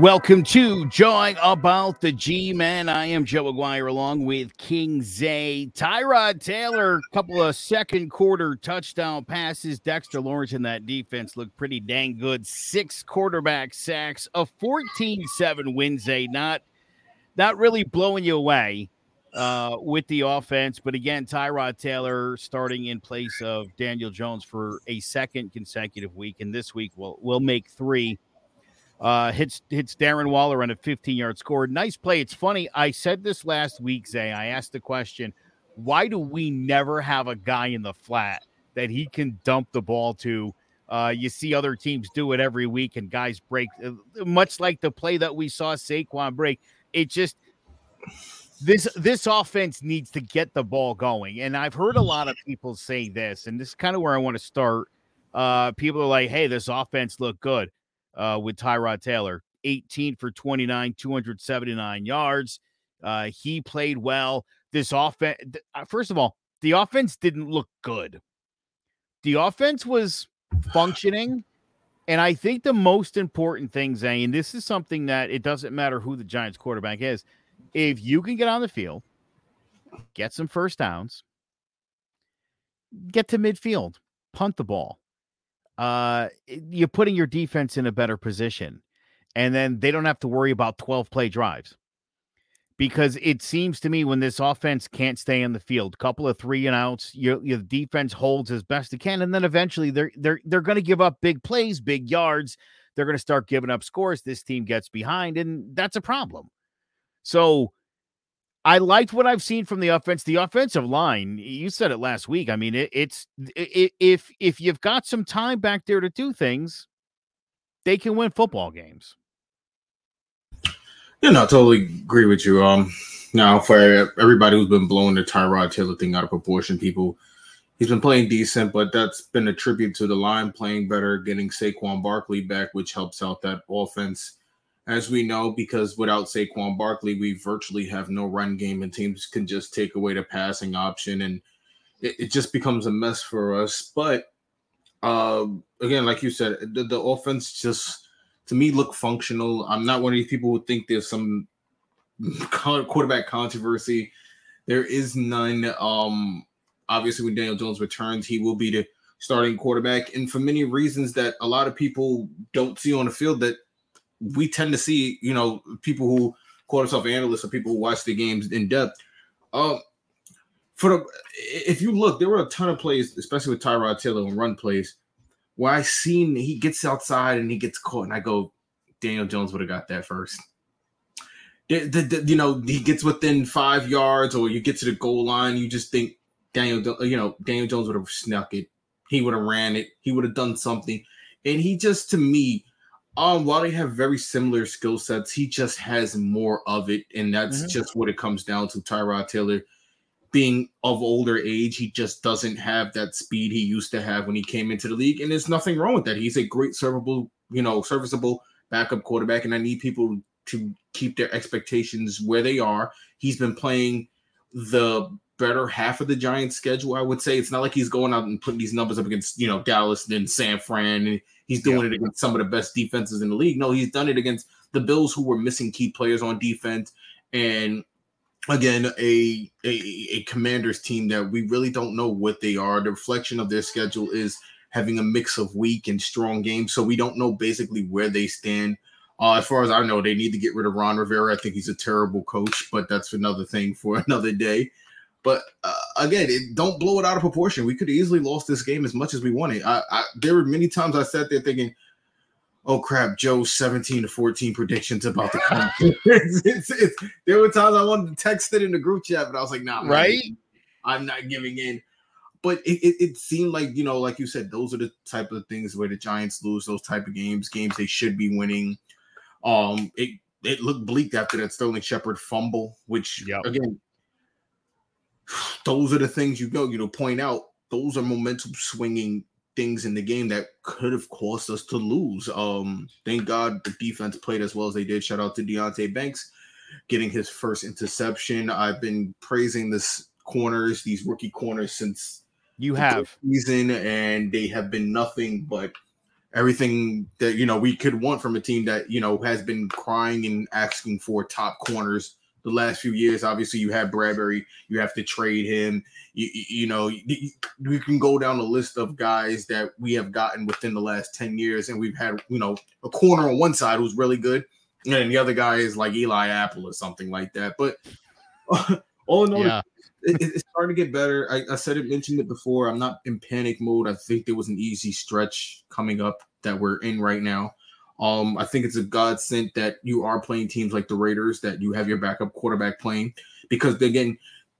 Welcome to Joy About the G Man. I am Joe Aguirre along with King Zay. Tyrod Taylor, couple of second quarter touchdown passes. Dexter Lawrence in that defense looked pretty dang good. Six quarterback sacks, a 14 7 win, Zay. Not, not really blowing you away uh, with the offense. But again, Tyrod Taylor starting in place of Daniel Jones for a second consecutive week. And this week will will make three uh, hits hits Darren Waller on a 15 yard score. Nice play. It's funny. I said this last week, Zay. I asked the question, why do we never have a guy in the flat that he can dump the ball to? Uh, you see other teams do it every week, and guys break. Uh, much like the play that we saw Saquon break, it just this this offense needs to get the ball going. And I've heard a lot of people say this, and this is kind of where I want to start. Uh, people are like, "Hey, this offense looked good." Uh, with Tyrod Taylor 18 for 29, 279 yards. Uh, he played well. This offense, uh, first of all, the offense didn't look good. The offense was functioning. And I think the most important thing, Zane, and this is something that it doesn't matter who the Giants quarterback is, if you can get on the field, get some first downs, get to midfield, punt the ball, uh, you're putting your defense in a better position. And then they don't have to worry about 12 play drives. Because it seems to me when this offense can't stay in the field, couple of three and outs, your, your defense holds as best it can, and then eventually they're they're they're going to give up big plays, big yards. They're going to start giving up scores. This team gets behind, and that's a problem. So I liked what I've seen from the offense. The offensive line, you said it last week. I mean, it, it's it, if if you've got some time back there to do things, they can win football games. Yeah, no, I totally agree with you. Um, now for everybody who's been blowing the Tyrod Taylor thing out of proportion, people, he's been playing decent, but that's been a tribute to the line playing better, getting Saquon Barkley back, which helps out that offense as we know, because without Saquon Barkley, we virtually have no run game, and teams can just take away the passing option, and it, it just becomes a mess for us. But uh, again, like you said, the, the offense just to me look functional. I'm not one of these people who think there's some quarterback controversy. There is none. Um, obviously, when Daniel Jones returns, he will be the starting quarterback, and for many reasons that a lot of people don't see on the field that we tend to see, you know, people who call themselves analysts or people who watch the games in depth. Um, for the if you look, there were a ton of plays, especially with Tyrod Taylor and run plays, where I seen he gets outside and he gets caught, and I go, Daniel Jones would have got that first. The, the, the, you know, he gets within five yards, or you get to the goal line, you just think Daniel, you know, Daniel Jones would have snuck it. He would have ran it. He would have done something, and he just to me um, while they have very similar skill sets, he just has more of it, and that's mm-hmm. just what it comes down to. Tyrod Taylor being of older age, he just doesn't have that speed he used to have when he came into the league, and there's nothing wrong with that. He's a great serviceable, you know, serviceable backup quarterback, and I need people to keep their expectations where they are. He's been playing the better half of the Giants' schedule, I would say. It's not like he's going out and putting these numbers up against, you know, Dallas and San Fran. And he's doing it against some of the best defenses in the league. No, he's done it against the Bills, who were missing key players on defense. And again, a, a, a Commanders team that we really don't know what they are. The reflection of their schedule is having a mix of weak and strong games. So we don't know basically where they stand. Uh, as far as I know, they need to get rid of Ron Rivera. I think he's a terrible coach, but that's another thing for another day. But uh, again, it, don't blow it out of proportion. We could easily lost this game as much as we wanted. I, I, there were many times I sat there thinking, "Oh crap, Joe's 17 to 14 predictions about the come." there were times I wanted to text it in the group chat, but I was like, "Nah, right, I'm not giving in." But it, it, it seemed like you know, like you said, those are the type of things where the Giants lose those type of games, games they should be winning. Um, it it looked bleak after that Sterling Shepard fumble, which yep. again those are the things you go, you know, point out. Those are momentum swinging things in the game that could have caused us to lose. Um, thank God the defense played as well as they did. Shout out to Deonte Banks getting his first interception. I've been praising this corners, these rookie corners since you have season, and they have been nothing but everything that you know we could want from a team that you know has been crying and asking for top corners the last few years. Obviously, you have Bradberry, you have to trade him. You, you know, we can go down the list of guys that we have gotten within the last 10 years, and we've had, you know, a corner on one side who's really good, and the other guy is like Eli Apple or something like that. But all in all, yeah. it, it's starting to get better. I, I said it, mentioned it before. I'm not in panic mode. I think there was an easy stretch coming up that we're in right now. Um, I think it's a godsend that you are playing teams like the Raiders, that you have your backup quarterback playing, because again,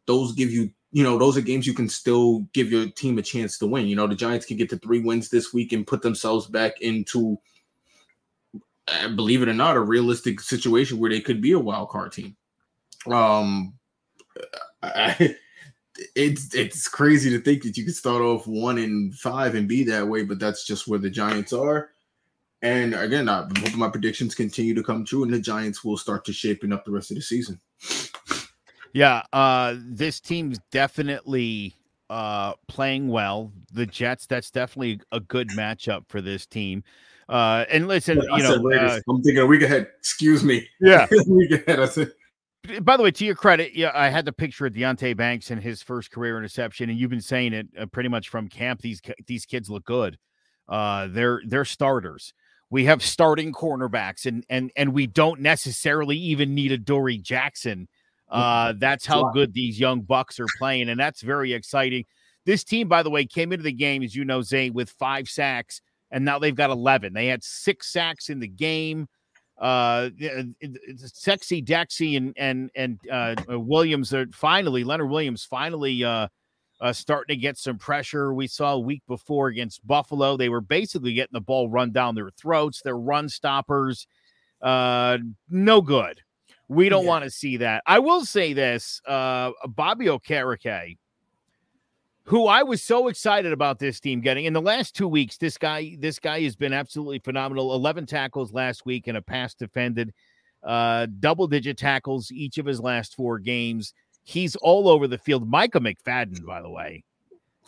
those give you, you know, those are games you can still give your team a chance to win. You know, the Giants can get to three wins this week and put themselves back into, believe it or not, a realistic situation where they could be a wild card team. Um, I, it's it's crazy to think that you could start off one and five and be that way, but that's just where the Giants are. And again, I'm hoping my predictions continue to come true, and the Giants will start to shaping up the rest of the season. Yeah, uh, this team's definitely uh, playing well. The Jets, that's definitely a good matchup for this team. Uh, and listen, you know, uh, I'm thinking a week ahead. Excuse me. Yeah, week ahead. I said. By the way, to your credit, yeah, I had the picture of Deonte Banks and his first career interception, and you've been saying it uh, pretty much from camp. These these kids look good. Uh, they're they're starters we have starting cornerbacks and and and we don't necessarily even need Adoree' Jackson. Uh, that's how good these young bucks are playing, and that's very exciting. This team, by the way, came into the game, as you know, Zay, with five sacks, and now they've got 11. They had six sacks in the game. Uh, sexy Dexy and and and uh, Williams are finally Leonard Williams finally uh uh, starting to get some pressure. We saw a week before against Buffalo. They were basically getting the ball run down their throats. Their run stoppers, uh, no good. We don't yeah. want to see that. I will say this uh, Bobby Okereke, who I was so excited about this team getting in the last two weeks. This guy, this guy has been absolutely phenomenal. 11 tackles last week and a pass defended, uh, double digit tackles each of his last four games. He's all over the field. Micah McFadden, by the way.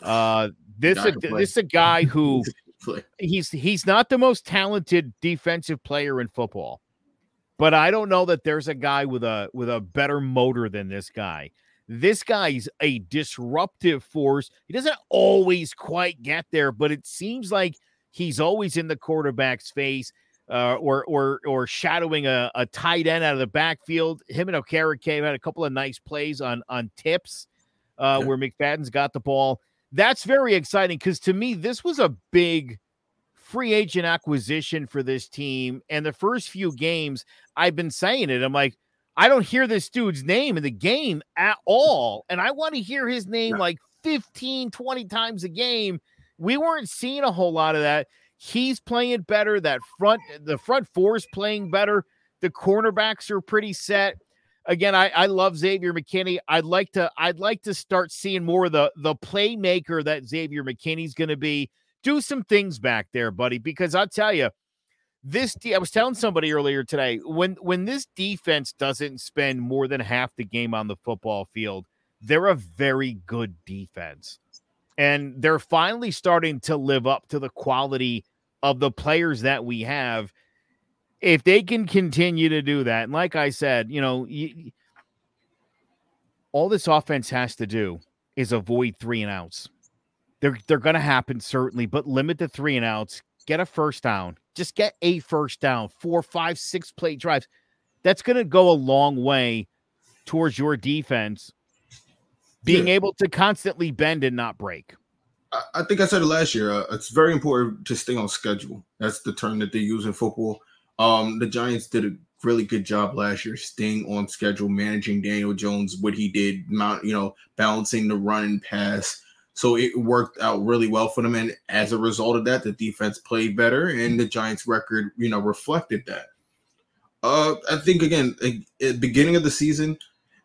Uh, this a, this is a guy who he's he's not the most talented defensive player in football, but I don't know that there's a guy with a with a better motor than this guy. This guy's a disruptive force. He doesn't always quite get there, but it seems like he's always in the quarterback's face uh, or or or shadowing a, a tight end out of the backfield. Him and Okereke had a couple of nice plays on on tips uh, yeah. where McFadden's got the ball. That's very exciting because to me, this was a big free agent acquisition for this team. And the first few games, I've been saying it. I'm like, I don't hear this dude's name in the game at all. And I want to hear his name like 15, 20 times a game. We weren't seeing a whole lot of that. He's playing better. That front, the front four is playing better. The cornerbacks are pretty set. Again, I, I love Xavier McKinney. I'd like to I'd like to start seeing more of the the playmaker that Xavier McKinney's going to be. Do some things back there, buddy, because I'll tell you, this I was telling somebody earlier today when when this defense doesn't spend more than half the game on the football field, they're a very good defense. And they're finally starting to live up to the quality of the players that we have, if they can continue to do that, and like I said, you know, you, all this offense has to do is avoid three and outs. They're they're going to happen certainly, but limit the three and outs. Get a first down. Just get a first down. Four, five, six play drives. That's going to go a long way towards your defense being able to constantly bend and not break. I think I said it last year. Uh, it's very important to stay on schedule. That's the term that they use in football. Um, the Giants did a really good job last year, staying on schedule, managing Daniel Jones, what he did, mount, you know, balancing the run and pass. So it worked out really well for them, and as a result of that, the defense played better, and the Giants' record, you know, reflected that. Uh, I think again, at beginning of the season,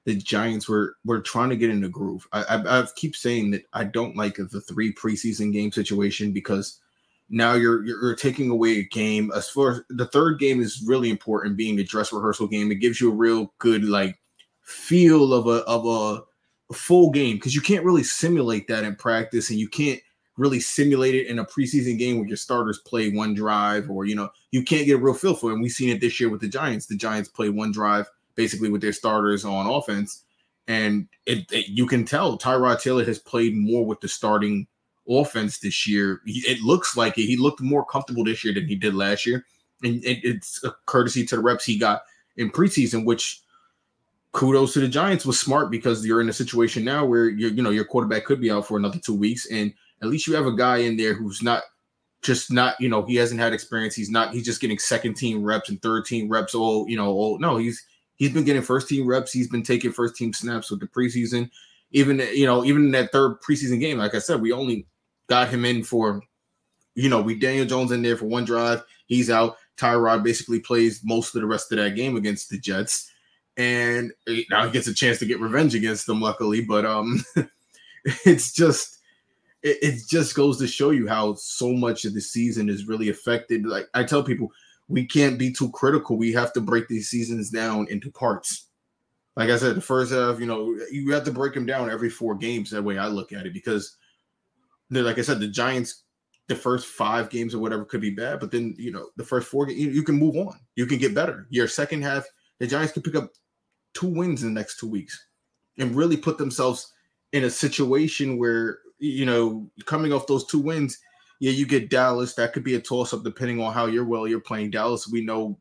the Giants were were trying to get in the groove. I, I, I keep saying that I don't like the three preseason game situation because now you're you're taking away a game. As far as the third game is really important, being a dress rehearsal game. It gives you a real good like feel of a of a, full game because you can't really simulate that in practice, and you can't really simulate it in a preseason game where your starters play one drive, or you know, you can't get a real feel for it. And we've seen it this year with the Giants. The Giants play one drive basically with their starters on offense, and it, it, you can tell Tyrod Taylor has played more with the starting offense this year. It looks like it. He looked more comfortable this year than he did last year, and it, it's a courtesy to the reps he got in preseason, which kudos to the Giants was smart because you're in a situation now where you you know your quarterback could be out for another two weeks, and at least you have a guy in there who's not just not you know he hasn't had experience. He's not he's just getting second team reps and third team reps. All you know, all no, he's he's been getting first team reps. He's been taking first team snaps with the preseason. Even you know even in that third preseason game, like I said, we only got him in for you know we Daniel Jones in there for one drive. He's out. Tyrod basically plays most of the rest of that game against the Jets and now he gets a chance to get revenge against them, luckily. But um, it's just it, just goes to show you how so much of the season is really affected. Like I tell people, we can't be too critical. We have to break these seasons down into parts. Like I said, the first half, you know, you have to break them down every four games. That way, I look at it because, like I said, the Giants, the first five games or whatever could be bad, but then you know, the first four, you, you can move on. You can get better. Your second half, the Giants can pick up two wins in the next two weeks and really put themselves in a situation where you know coming off those two wins yeah you get dallas. That could be a toss up depending on how you're well you're playing dallas. We know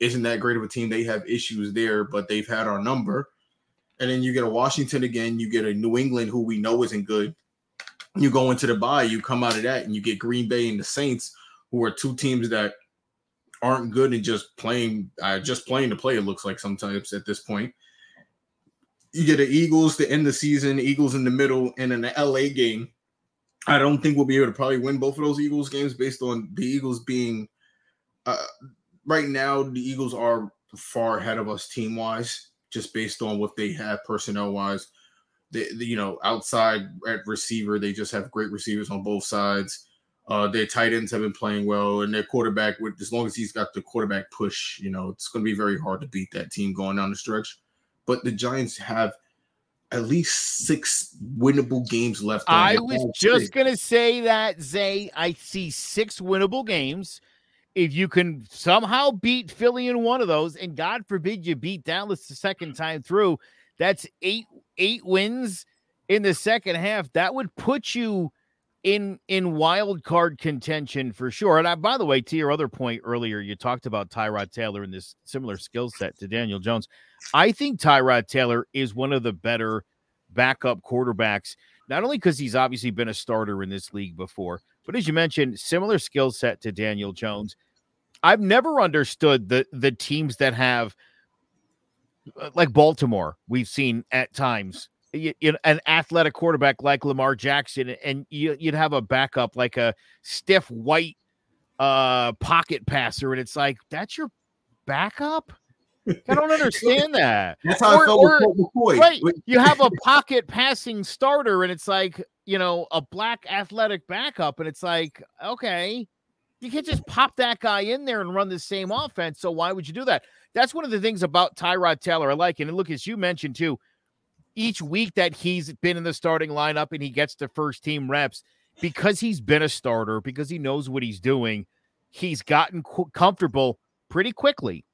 isn't that great of a team. They have issues there but they've had our number. And then you get a washington again. You get a new england who we know isn't good. You go into the bye you come out of that and you get green bay and the saints who are two teams that aren't good and just playing uh, just playing to play it looks like sometimes at this point. You get the eagles to end the season eagles in the middle and the la game i don't think we'll be able to probably win both of those eagles games based on the eagles being uh, right now the eagles are far ahead of us team wise just based on what they have personnel wise they, you know outside at receiver they just have great receivers on both sides uh, their tight ends have been playing well, and their quarterback, with as long as he's got the quarterback push, you know, it's going to be very hard to beat that team going down the stretch. But the Giants have at least six winnable games left. I was just going to say that, Zay. I see six winnable games. If you can somehow beat Philly in one of those, and God forbid you beat Dallas the second time through, that's eight eight wins in the second half. That would put you in in wild card contention for sure. And I, by the way, to your other point earlier, you talked about Tyrod Taylor and this similar skill set to Daniel Jones. I think Tyrod Taylor is one of the better backup quarterbacks, not only because he's obviously been a starter in this league before, but as you mentioned, similar skill set to Daniel Jones. I've never understood the the teams that have uh, like Baltimore. We've seen at times you, you know, an athletic quarterback like Lamar Jackson, and you, would have a backup like a stiff white uh, pocket passer, and it's like that's your backup. I don't understand that. That's how or, I felt or, with. Right. You have a pocket passing starter, and it's like, you know, a black athletic backup, and it's like, okay, you can't just pop that guy in there and run the same offense. So why would you do that? That's one of the things about Tyrod Taylor I like. And look, as you mentioned too, each week that he's been in the starting lineup and he gets the first team reps because he's been a starter, because he knows what he's doing, he's gotten qu- comfortable pretty quickly.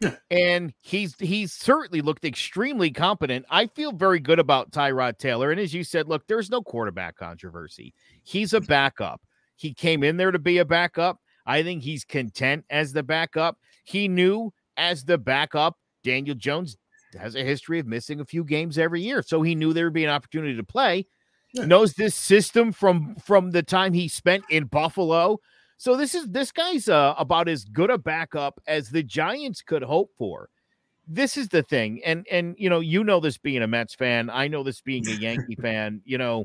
Yeah. And he's he's certainly looked extremely competent. I feel very good about Tyrod Taylor. And as you said, look, there's no quarterback controversy. He's a backup. He came in there to be a backup. I think he's content as the backup. He knew as the backup, Daniel Jones has a history of missing a few games every year. So he knew there would be an opportunity to play. Yeah. Knows this system from from the time he spent in Buffalo. So this is this guy's uh, about as good a backup as the Giants could hope for. This is the thing, and and you know you know this being a Mets fan. I know this being a Yankee fan. You know,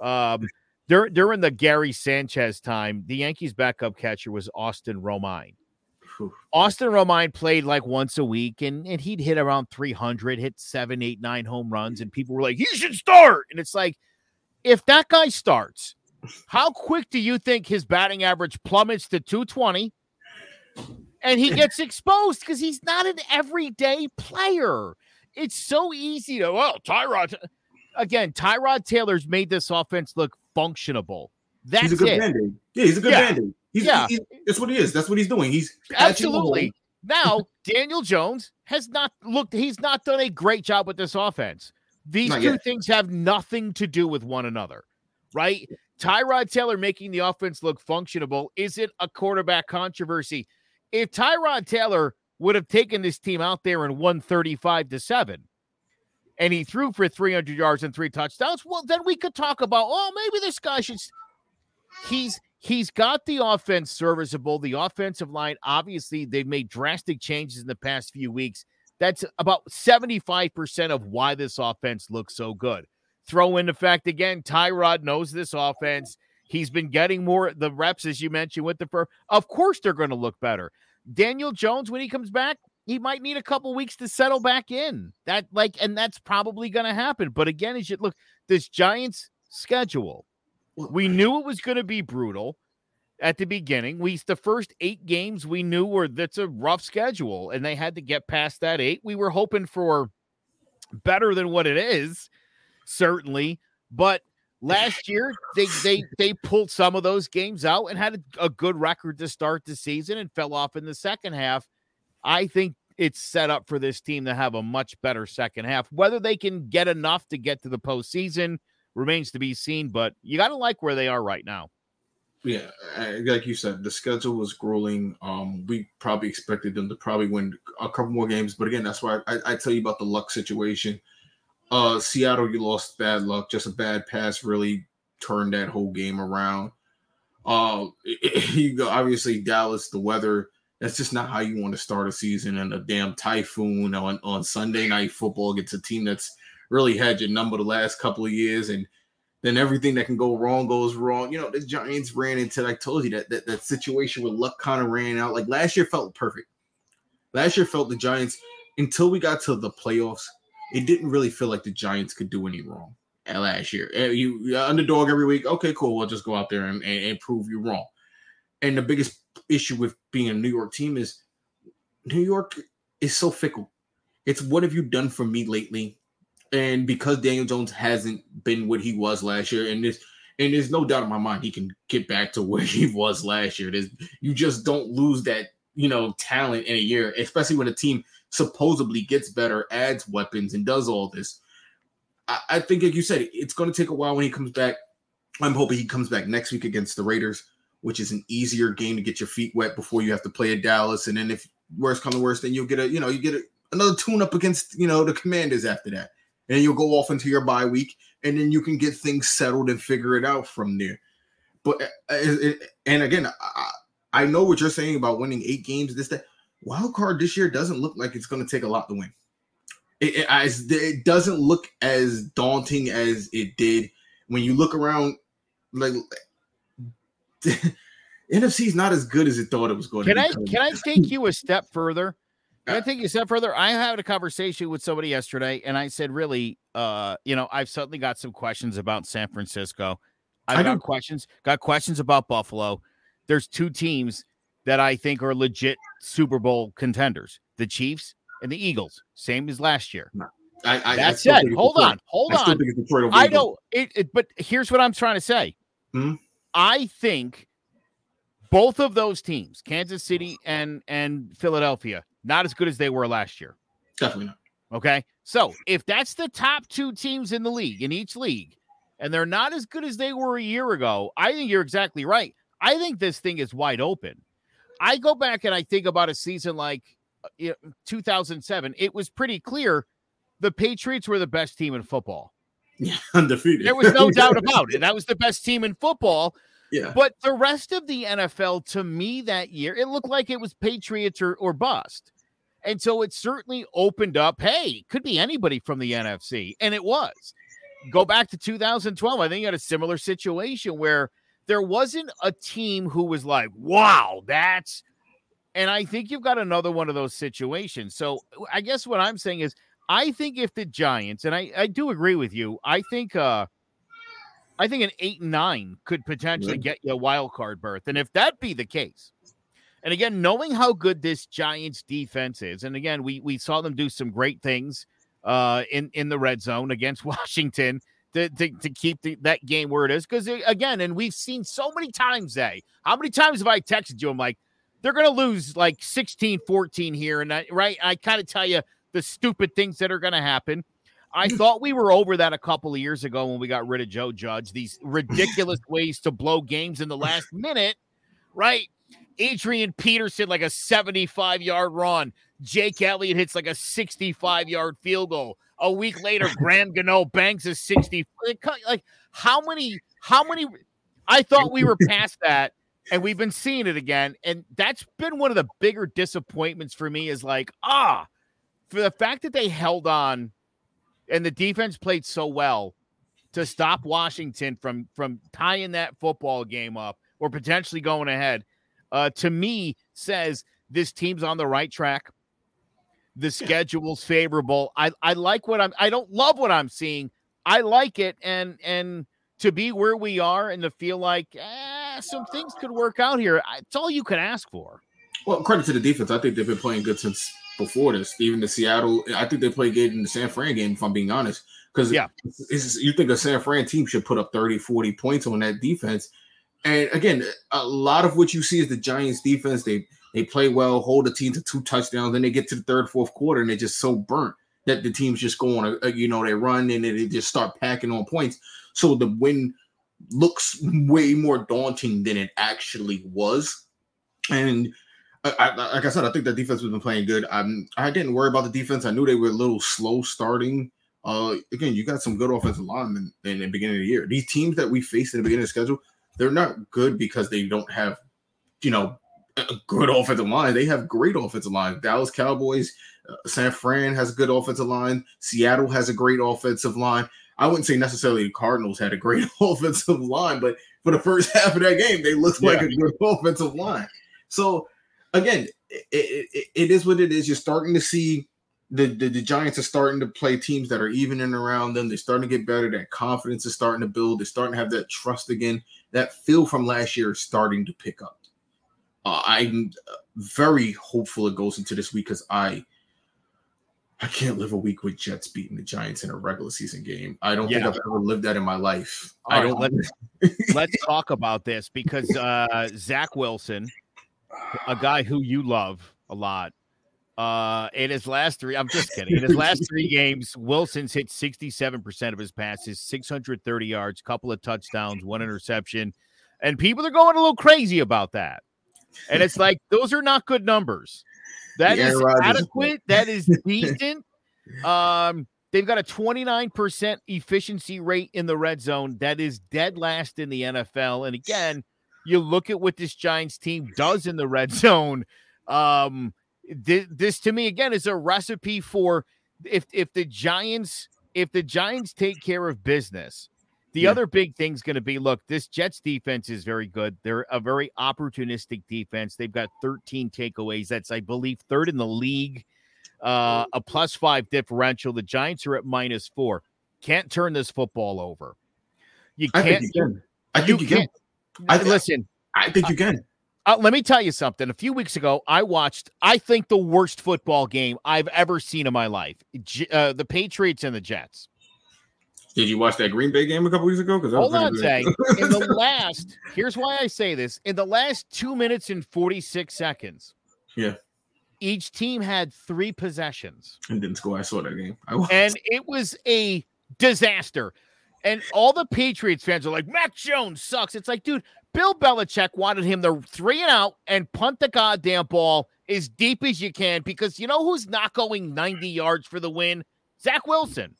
um, during during the Gary Sanchez time, the Yankees' backup catcher was Austin Romine. Austin Romine played like once a week and, and he'd hit around 300, hit seven, eight, nine home runs. And people were like, he should start. And it's like, if that guy starts, how quick do you think his batting average plummets to 220 and he gets exposed because he's not an everyday player? It's so easy to, well, Tyrod. Again, Tyrod Taylor's made this offense look functionable That's he's a good it. Yeah, he's a good Yeah. He's, Yeah. he- that's what he is. That's what he's doing. He's patching the hole. Absolutely. Now, Daniel Jones has not looked, he's not done a great job with this offense. These Not two yet. things have nothing to do with one another, right? Tyrod Taylor making the offense look functionable isn't a quarterback controversy. If Tyrod Taylor would have taken this team out there and won 35 to 7 and he threw for 300 yards and three touchdowns, well, then we could talk about, oh, maybe this guy should. s-" He's he's got the offense serviceable. The offensive line, obviously, they've made drastic changes in the past few weeks. That's about 75% of why this offense looks so good. Throw in the fact again, Tyrod knows this offense. He's been getting more the reps, as you mentioned, with the fur. Of course, they're going to look better. Daniel Jones, when he comes back, he might need a couple weeks to settle back in. That like, and that's probably going to happen. But again, as you look, this Giants schedule, we knew it was going to be brutal at the beginning. We the first eight games we knew were that's a rough schedule, and they had to get past that eight. We were hoping for better than what it is, certainly, but last year they they they pulled some of those games out and had a, a good record to start the season and fell off in the second half. I think it's set up for this team to have a much better second half. Whether they can get enough to get to the postseason remains to be seen, but you got to like where they are right now. Yeah, like you said, the schedule was grueling. Um, we probably expected them to probably win a couple more games, but again, that's why I, I tell you about the luck situation. Uh, Seattle, you lost bad luck, just a bad pass really turned that whole game around. Uh, you go obviously Dallas, the weather. That's just not how you want to start a season and a damn typhoon on on Sunday night football against a team that's really had your number the last couple of years and then everything that can go wrong goes wrong. You know, the Giants ran into, I told you that that, that situation where luck kind of ran out. Like last year felt perfect. Last year felt the Giants until we got to the playoffs. It didn't really feel like the Giants could do any wrong at last year. Eh, You underdog every week. Okay, cool. We'll just go out there and, and, and prove you wrong. And the biggest issue with being a New York team is New York is so fickle. It's what have you done for me lately? And because Daniel Jones hasn't been what he was last year, and this and there's no doubt in my mind he can get back to where he was last year. There's, you just don't lose that you know talent in a year, especially when a team supposedly gets better, adds weapons, and does all this. I, I think, like you said, it's going to take a while when he comes back. I'm hoping he comes back next week against the Raiders, which is an easier game to get your feet wet before you have to play at Dallas. And then if worst comes to worst, then you'll get a you know you get a, another tune up against you know the Commanders after that, and you'll go off into your bye week, and then you can get things settled and figure it out from there. But uh, and again, I, I know what you're saying about winning eight games. This that wild card this year doesn't look like it's going to take a lot to win. It, it, as- it doesn't look as daunting as it did when you look around. Like NFC is not as good as it thought it was going Can to I be. can I take you a step further? I take you a step further? I had a conversation with somebody yesterday, and I said, really, uh, you know, I've suddenly got some questions about San Francisco. I've I got do. questions, got questions about Buffalo. There's two teams that I think are legit Super Bowl contenders: the Chiefs and the Eagles, same as last year. I, I, I That still said, hold Detroit. on, hold I on. think it's Detroit over I know it, it, but here's what I'm trying to say. Hmm? I think both of those teams, Kansas City and and Philadelphia, not as good as they were last year. Definitely not. Okay, so if that's the top two teams in the league in each league, and they're not as good as they were a year ago, I think you're exactly right. I think this thing is wide open. I go back and I think about a season like uh, you know, 2007. It was pretty clear the Patriots were the best team in football. Yeah, undefeated. There was no doubt about it. That was the best team in football. Yeah, But the rest of the NFL, to me, that year, it looked like it was Patriots or, or bust. And so it certainly opened up. Hey, could be anybody from the NFC. And it was. Go back to 2012. I think you had a similar situation where there wasn't a team who was like, wow, that's. And I think you've got another one of those situations. So I guess what I'm saying is, I think if the Giants, and I, I do agree with you, I think uh I think an eight and nine could potentially get you a wild card berth. And if that be the case, and again, knowing how good this Giants defense is, and again, we we saw them do some great things uh in in the red zone against Washington. to, to, to keep the, that game where it is. Because again, and we've seen so many times, Zay. How many times have I texted you? I'm like, they're going to lose like 16 14 here. And I, right, I kind of tell you the stupid things that are going to happen. I thought we were over that a couple of years ago when we got rid of Joe Judge. These ridiculous ways to blow games in the last minute, right? Adrian Peterson like a 75 yard run. Jake Elliott hits like a 65 yard field goal. A week later, Graham Gano banks a 60. Like how many? How many? I thought we were past that, and we've been seeing it again. And that's been one of the bigger disappointments for me. Is like ah, for the fact that they held on, and the defense played so well to stop Washington from from tying that football game up or potentially going ahead. Uh, to me, says this team's on the right track. The schedule's favorable. I, I like what I'm I don't love what I'm seeing. I like it and and to be where we are and to feel like eh, some things could work out here. It's all you can ask for. Well, credit to the defense. I think they've been playing good since before this. Even the Seattle, I think they played good in the San Fran game, if I'm being honest. Because yeah, you think a San Fran team should put up 30, 40 points on that defense. And again, a lot of what you see is the Giants defense. They they play well, hold the team to two touchdowns, then they get to the third, fourth quarter, and they're just so burnt that the team's just going, a, you know, they run and they just start packing on points. So the win looks way more daunting than it actually was. And uh, I, I, like I said, I think the defense has been playing good. I'm, I didn't worry about the defense. I knew they were a little slow starting. Uh, again, you got some good offensive linemen in the beginning of the year. These teams that we faced in the beginning of the schedule, they're not good because they don't have, you know, a good offensive line. They have great offensive line. Dallas Cowboys, uh, San Fran has a good offensive line. Seattle has a great offensive line. I wouldn't say necessarily the Cardinals had a great offensive line, but for the first half of that game, they looked yeah. like a good offensive line. So again, it, it, it is what it is. You're starting to see the, the, the Giants are starting to play teams that are even and around them. They're starting to get better. That confidence is starting to build. They're starting to have that trust again. That feel from last year is starting to pick up. Uh, I'm very hopeful it goes into this week because I I can't live a week with Jets beating the Giants in a regular season game. I don't yeah. think I've ever lived that in my life. All I don't. Right, let's, let's talk about this because uh, Zach Wilson, a guy who you love a lot, uh, in his last three, I'm just kidding. In his last three games, Wilson's hit 67% of his passes, 630 yards, couple of touchdowns, one interception, and people are going a little crazy about that. And it's like those are not good numbers. That is adequate. That is decent. Um, they've got a 29% efficiency rate in the red zone. That is dead last in the NFL. And again, you look at what this Giants team does in the red zone. Um, this, this to me again is a recipe for if if the Giants if the Giants take care of business the yeah. other big thing's going to be look, this Jets defense is very good. They're a very opportunistic defense. They've got 13 takeaways. That's, I believe, third in the league, uh, a plus five differential. The Giants are at minus four. Can't turn this football over. You can't. I think you can. I think you, you can. I, listen. I think you can. Uh, let me tell you something. A few weeks ago, I watched, I think, the worst football game I've ever seen in my life. Uh, the Patriots and the Jets. Did you watch that Green Bay game a couple weeks ago? Because hold on, Zay. in the last, here's why I say this: in the last two minutes and forty six seconds, yeah, each team had three possessions and didn't score. I saw that game, and it was a disaster. And all the Patriots fans are like, Mac Jones sucks. It's like, dude, Bill Belichick wanted him to three and out and punt the goddamn ball as deep as you can because you know who's not going 90 yards for the win? Zach Wilson.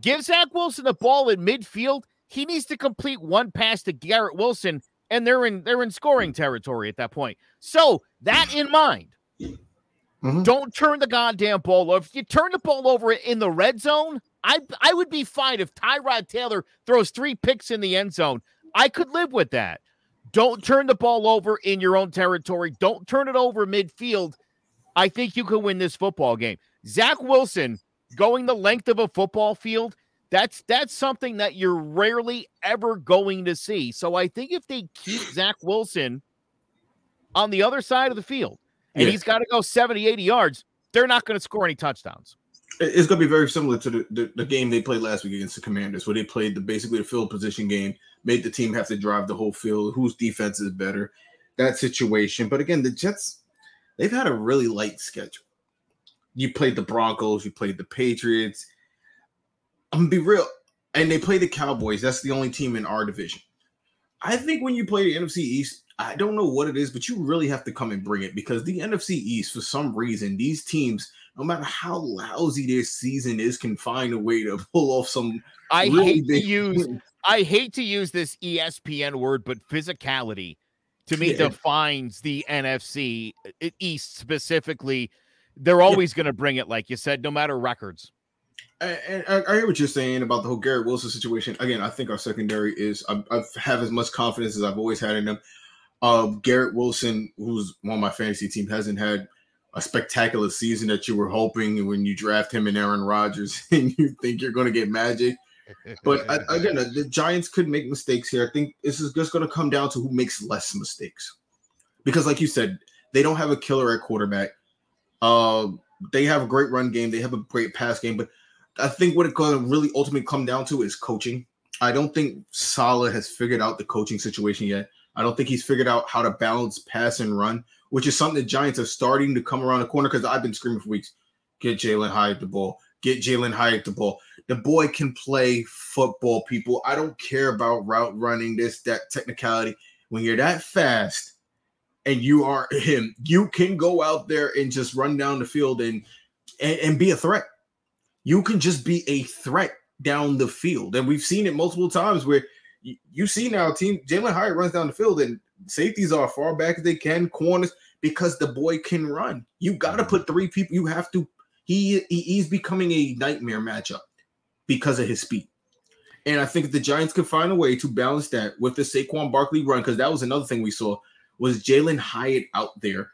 Give Zach Wilson the ball in midfield. He needs to complete one pass to Garrett Wilson, and they're in they're in scoring territory at that point. So that in mind, mm-hmm. don't turn the goddamn ball over. If you turn the ball over in the red zone, I I would be fine if Tyrod Taylor throws three picks in the end zone. I could live with that. Don't turn the ball over in your own territory. Don't turn it over midfield. I think you can win this football game. Zach Wilson going the length of a football field, that's that's something that you're rarely ever going to see. So I think if they keep Zach Wilson on the other side of the field and yeah. he's got to go 70, 80 yards, they're not going to score any touchdowns. It's going to be very similar to the, the, the, game they played last week against the Commanders, where they played the basically the field position game, made the team have to drive the whole field. Whose defense is better? That situation. But again, the Jets, they've had a really light schedule. You played the Broncos, you played the Patriots. I'm gonna be real, and they play the Cowboys. That's the only team in our division. I think when you play the NFC East, I don't know what it is, but you really have to come and bring it because the NFC East, for some reason, these teams, no matter how lousy their season is, can find a way to pull off some. I really hate to use. I hate to use this ESPN word, but physicality to me yeah. defines the NFC East specifically. They're always yeah. going to bring it, like you said, no matter records. And I, I, hear what you're saying about the whole Garrett Wilson situation. Again, I think our secondary is I, I have as much confidence as I've always had in them. Uh, Garrett Wilson, who's on my fantasy team, hasn't had a spectacular season that you were hoping when you draft him and Aaron Rodgers and you think you're going to get magic. But again, the Giants could make mistakes here. I think this is just going to come down to who makes less mistakes. Because, like you said, they don't have a killer at quarterback. Uh, they have a great run game. They have a great pass game. But I think what it's going to really ultimately come down to is coaching. I don't think Saleh has figured out the coaching situation yet. I don't think he's figured out how to balance pass and run, which is something the Giants are starting to come around the corner because I've been screaming for weeks. Get Jalin Hyatt the ball. Get Jalin Hyatt the ball. The boy can play football, people. I don't care about route running, this, that technicality. When you're that fast and you are him, you can go out there and just run down the field and, and, and be a threat. You can just be a threat down the field. And we've seen it multiple times where you, you see now team Jalin Hyatt runs down the field and safeties are far back as they can, corners because the boy can run. You got to mm-hmm. put three people. You have to. He, he he's becoming a nightmare matchup because of his speed. And I think the Giants could find a way to balance that with the Saquon Barkley run because that was another thing we saw was Jalin Hyatt out there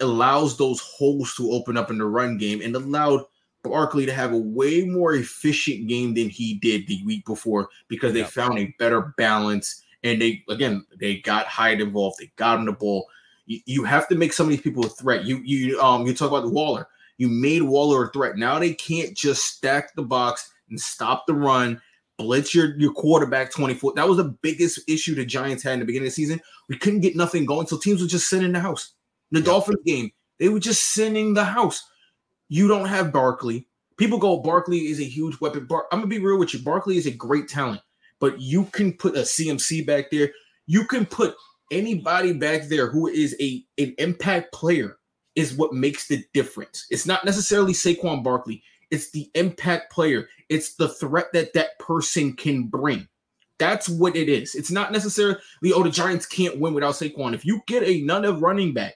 allows those holes to open up in the run game and allowed Barkley to have a way more efficient game than he did the week before because they yeah. found a better balance and they again they got Hyatt involved. They got him the ball. You, you have to make some of these people a threat. You you um you talk about Waller. You made Waller a threat. Now they can't just stack the box and stop the run, blitz your, your quarterback 24. That was the biggest issue the Giants had in the beginning of the season. We couldn't get nothing going, so teams were just in the house. The yeah. Dolphins game, they were just sitting the house. You don't have Barkley. People go, Barkley is a huge weapon. Bar- I'm gonna be real with you. Barkley is a great talent, but you can put a CMC back there. You can put anybody back there who is a an impact player is what makes the difference. It's not necessarily Saquon Barkley. It's the impact player. It's the threat that that person can bring. That's what it is. It's not necessarily oh the Giants can't win without Saquon. If you get another running back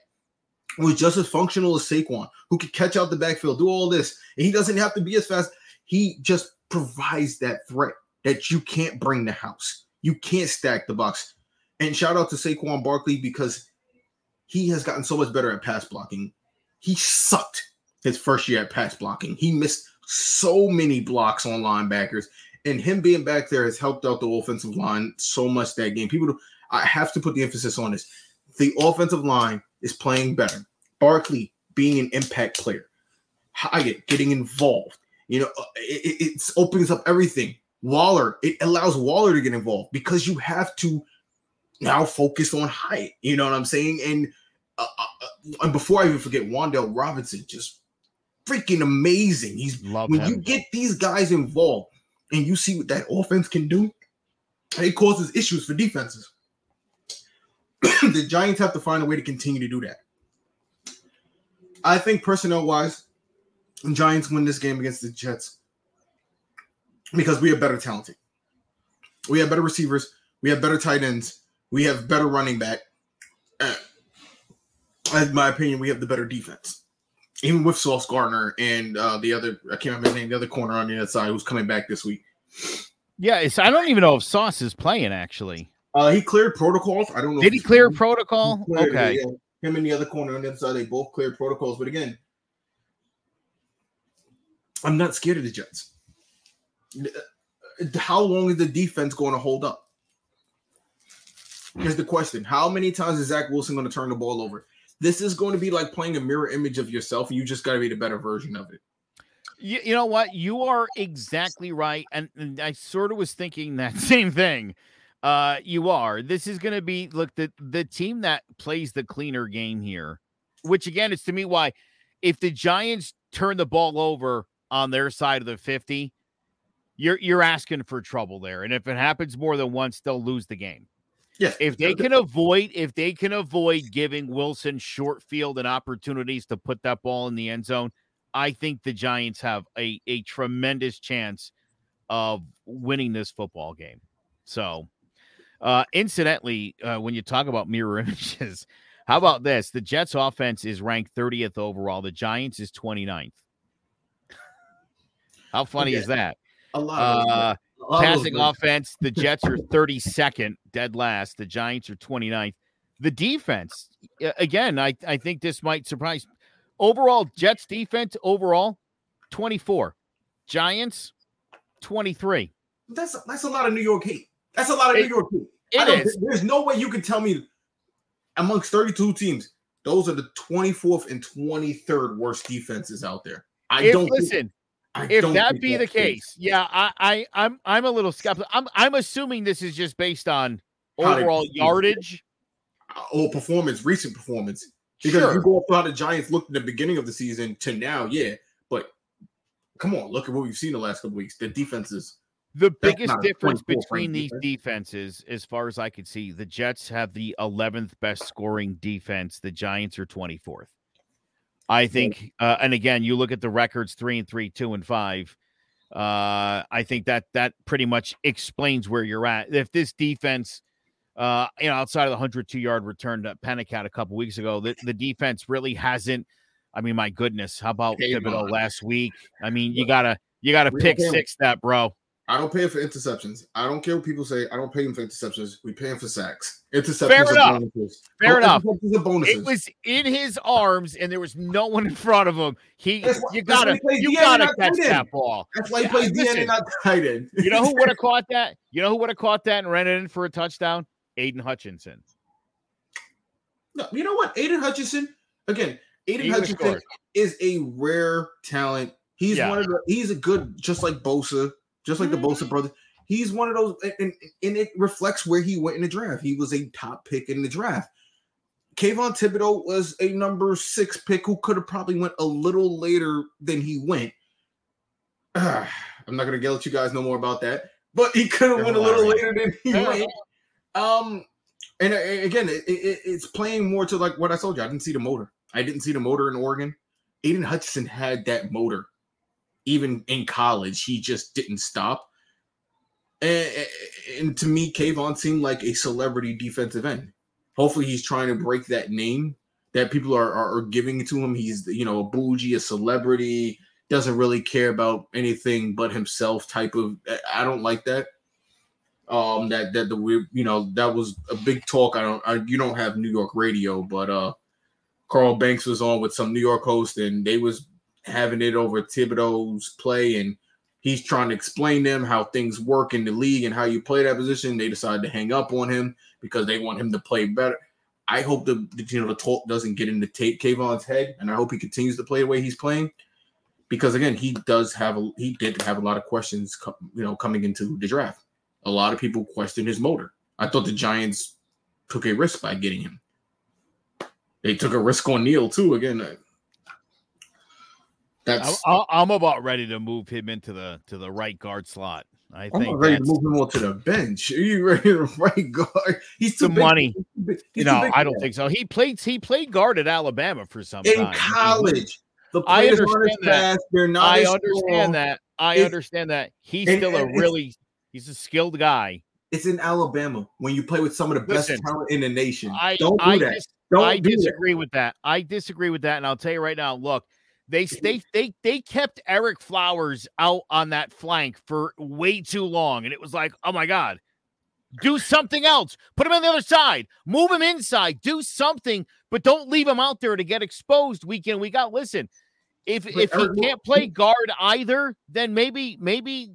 who is just as functional as Saquon, who can catch out the backfield, do all this, and he doesn't have to be as fast. He just provides that threat that you can't bring the house. You can't stack the box. And shout out to Saquon Barkley because he has gotten so much better at pass blocking. He sucked his first year at pass blocking. He missed so many blocks on linebackers, and him being back there has helped out the offensive line so much that game. People, I have to put the emphasis on this. The offensive line is playing better. Barkley being an impact player, Hyatt getting involved. You know, it, it opens up everything. Waller, it allows Waller to get involved because you have to now focus on Hyatt. You know what I'm saying? And uh, uh, uh and before I even forget, Wan'Dale Robinson just freaking amazing. He's Love when him. you get these guys involved and you see what that offense can do, it causes issues for defenses. the Giants have to find a way to continue to do that. I think personnel wise, Giants win this game against the Jets because we have better talented. We have better receivers. We have better tight ends. We have better running back. Uh, in my opinion, we have the better defense. Even with Sauce Gardner and uh, the other, I can't remember his name, the other corner on the other side who's coming back this week. Yeah, it's, I don't even know if Sauce is playing actually. Uh, he cleared protocols. I don't know. Did he clear protocol? Cleared okay. It, yeah. Him and the other corner on the other side, they both cleared protocols. But again, I'm not scared of the Jets. How long is the defense going to hold up? Here's the question: How many times is Zach Wilson going to turn the ball over? This is going to be like playing a mirror image of yourself, you just got to be the better version of it. You, you know what? You are exactly right. And, and I sort of was thinking that same thing. Uh, you are. This is going to be look the the team that plays the cleaner game here, which again is to me why if the Giants turn the ball over on their side of the 50, you're you're asking for trouble there. And if it happens more than once, they'll lose the game. Yeah. If they can avoid if they can avoid giving Wilson short field and opportunities to put that ball in the end zone, I think the Giants have a a tremendous chance of winning this football game. So, uh incidentally, uh when you talk about mirror images, how about this? The Jets offense is ranked 30th overall, the Giants is 29th. How funny Yeah. is that? A lot Uh, of a lot of passing offense, the Jets are 32nd, dead last. The Giants are 29th. The defense, uh, again, I, I think this might surprise. Overall, Jets defense, overall, 24. Giants, 23. That's that's a lot of New York hate. That's a lot of It- New York hate. I It don't- is. There's no way you can tell me amongst 32 teams, those are the 24th and 23rd worst defenses out there. I If, don't think- listen, I if that be the case, yeah, I, I I'm I'm a little skeptical. I'm I'm assuming this is just based on overall yardage. or performance, recent performance. Because Sure. you go up how the Giants looked in the beginning of the season to now, yeah. But come on, look at what we've seen the last couple weeks. The defenses. The biggest difference between these defense. defenses, as far as I can see, the Jets have the 11th best scoring defense. The Giants are 24th. I think, uh, and again, you look at the records three and three, two and five. Uh, I think that that pretty much explains where you're at. If this defense, uh, you know, outside of the 102 yard return to Pinnock had a couple weeks ago, the, the defense really hasn't. I mean, my goodness, how about Thibodeaux last week? I mean, you gotta you gotta pick six that, bro. I don't pay him for interceptions. I don't care what people say. I don't pay him for interceptions. We pay him for sacks. Interceptions Fair enough. bonuses. Fair No, enough. Interceptions are bonuses. It was in his arms, and there was no one in front of him. He, That's you gotta, he you gotta catch that ball. That's why he Yeah, plays listen. DN and not tight end. You know who would have caught that? You know who would have caught that and ran it in for a touchdown? Aidan Hutchinson. No, you know what? Aidan Hutchinson, again, Aidan He Hutchinson is a rare talent. He's Yeah. one of the he's a good, just like Bosa, just like the Mm-hmm. Bosa brothers. He's one of those, and, and, and it reflects where he went in the draft. He was a top pick in the draft. Kayvon Thibodeaux was a number six pick who could have probably went a little later than he went. I'm not gonna yell at you guys no more about that, but he could have went a little later than he went. Um, and uh, again, it, it, it's playing more to like what I told you. I didn't see the motor. I didn't see the motor in Oregon. Aidan Hutchinson had that motor, even in college. He just didn't stop. And, and to me, Kayvon seemed like a celebrity defensive end. Hopefully, he's trying to break that name that people are, are, are giving to him. He's you know a bougie, a celebrity, doesn't really care about anything but himself. Type of. I don't like that um that that the you know that was a big talk i don't I, you don't have new york radio but uh carl banks was on with some new york host and they was having it over thibodeaux's play and he's trying to explain them how things work in the league and how you play that position they decided to hang up on him because they want him to play better i hope the, the you know the talk doesn't get into Tate Kayvon's head and i hope he continues to play the way he's playing because again he does have a he did have a lot of questions co- you know coming into the draft a lot of people questioned his motor. I thought the Giants took a risk by getting him. They took a risk on Neal too. Again, that's I- I'm about ready to move him into the to the right guard slot. I I'm think ready to move him to the bench. Are you ready to right guard? He's too the big. money. He's You know, I don't that. think so. He played he played guard at Alabama for some in time. college. The I players aren't as understand that. fast. They're not. I understand that. I It's- understand that. He's and- still a and it's- really he's a skilled guy. It's in Alabama when you play with some of the best talent in the nation. I don't do I that. dis- don't I do that. disagree with that. I disagree with that, and I'll tell you right now. Look, they they they they kept Ereck Flowers out on that flank for way too long, and it was like, oh my god, do something else. Put him on the other side. Move him inside. Do something, but don't leave him out there to get exposed week in week out. Listen, if But if he can't play guard either, then maybe maybe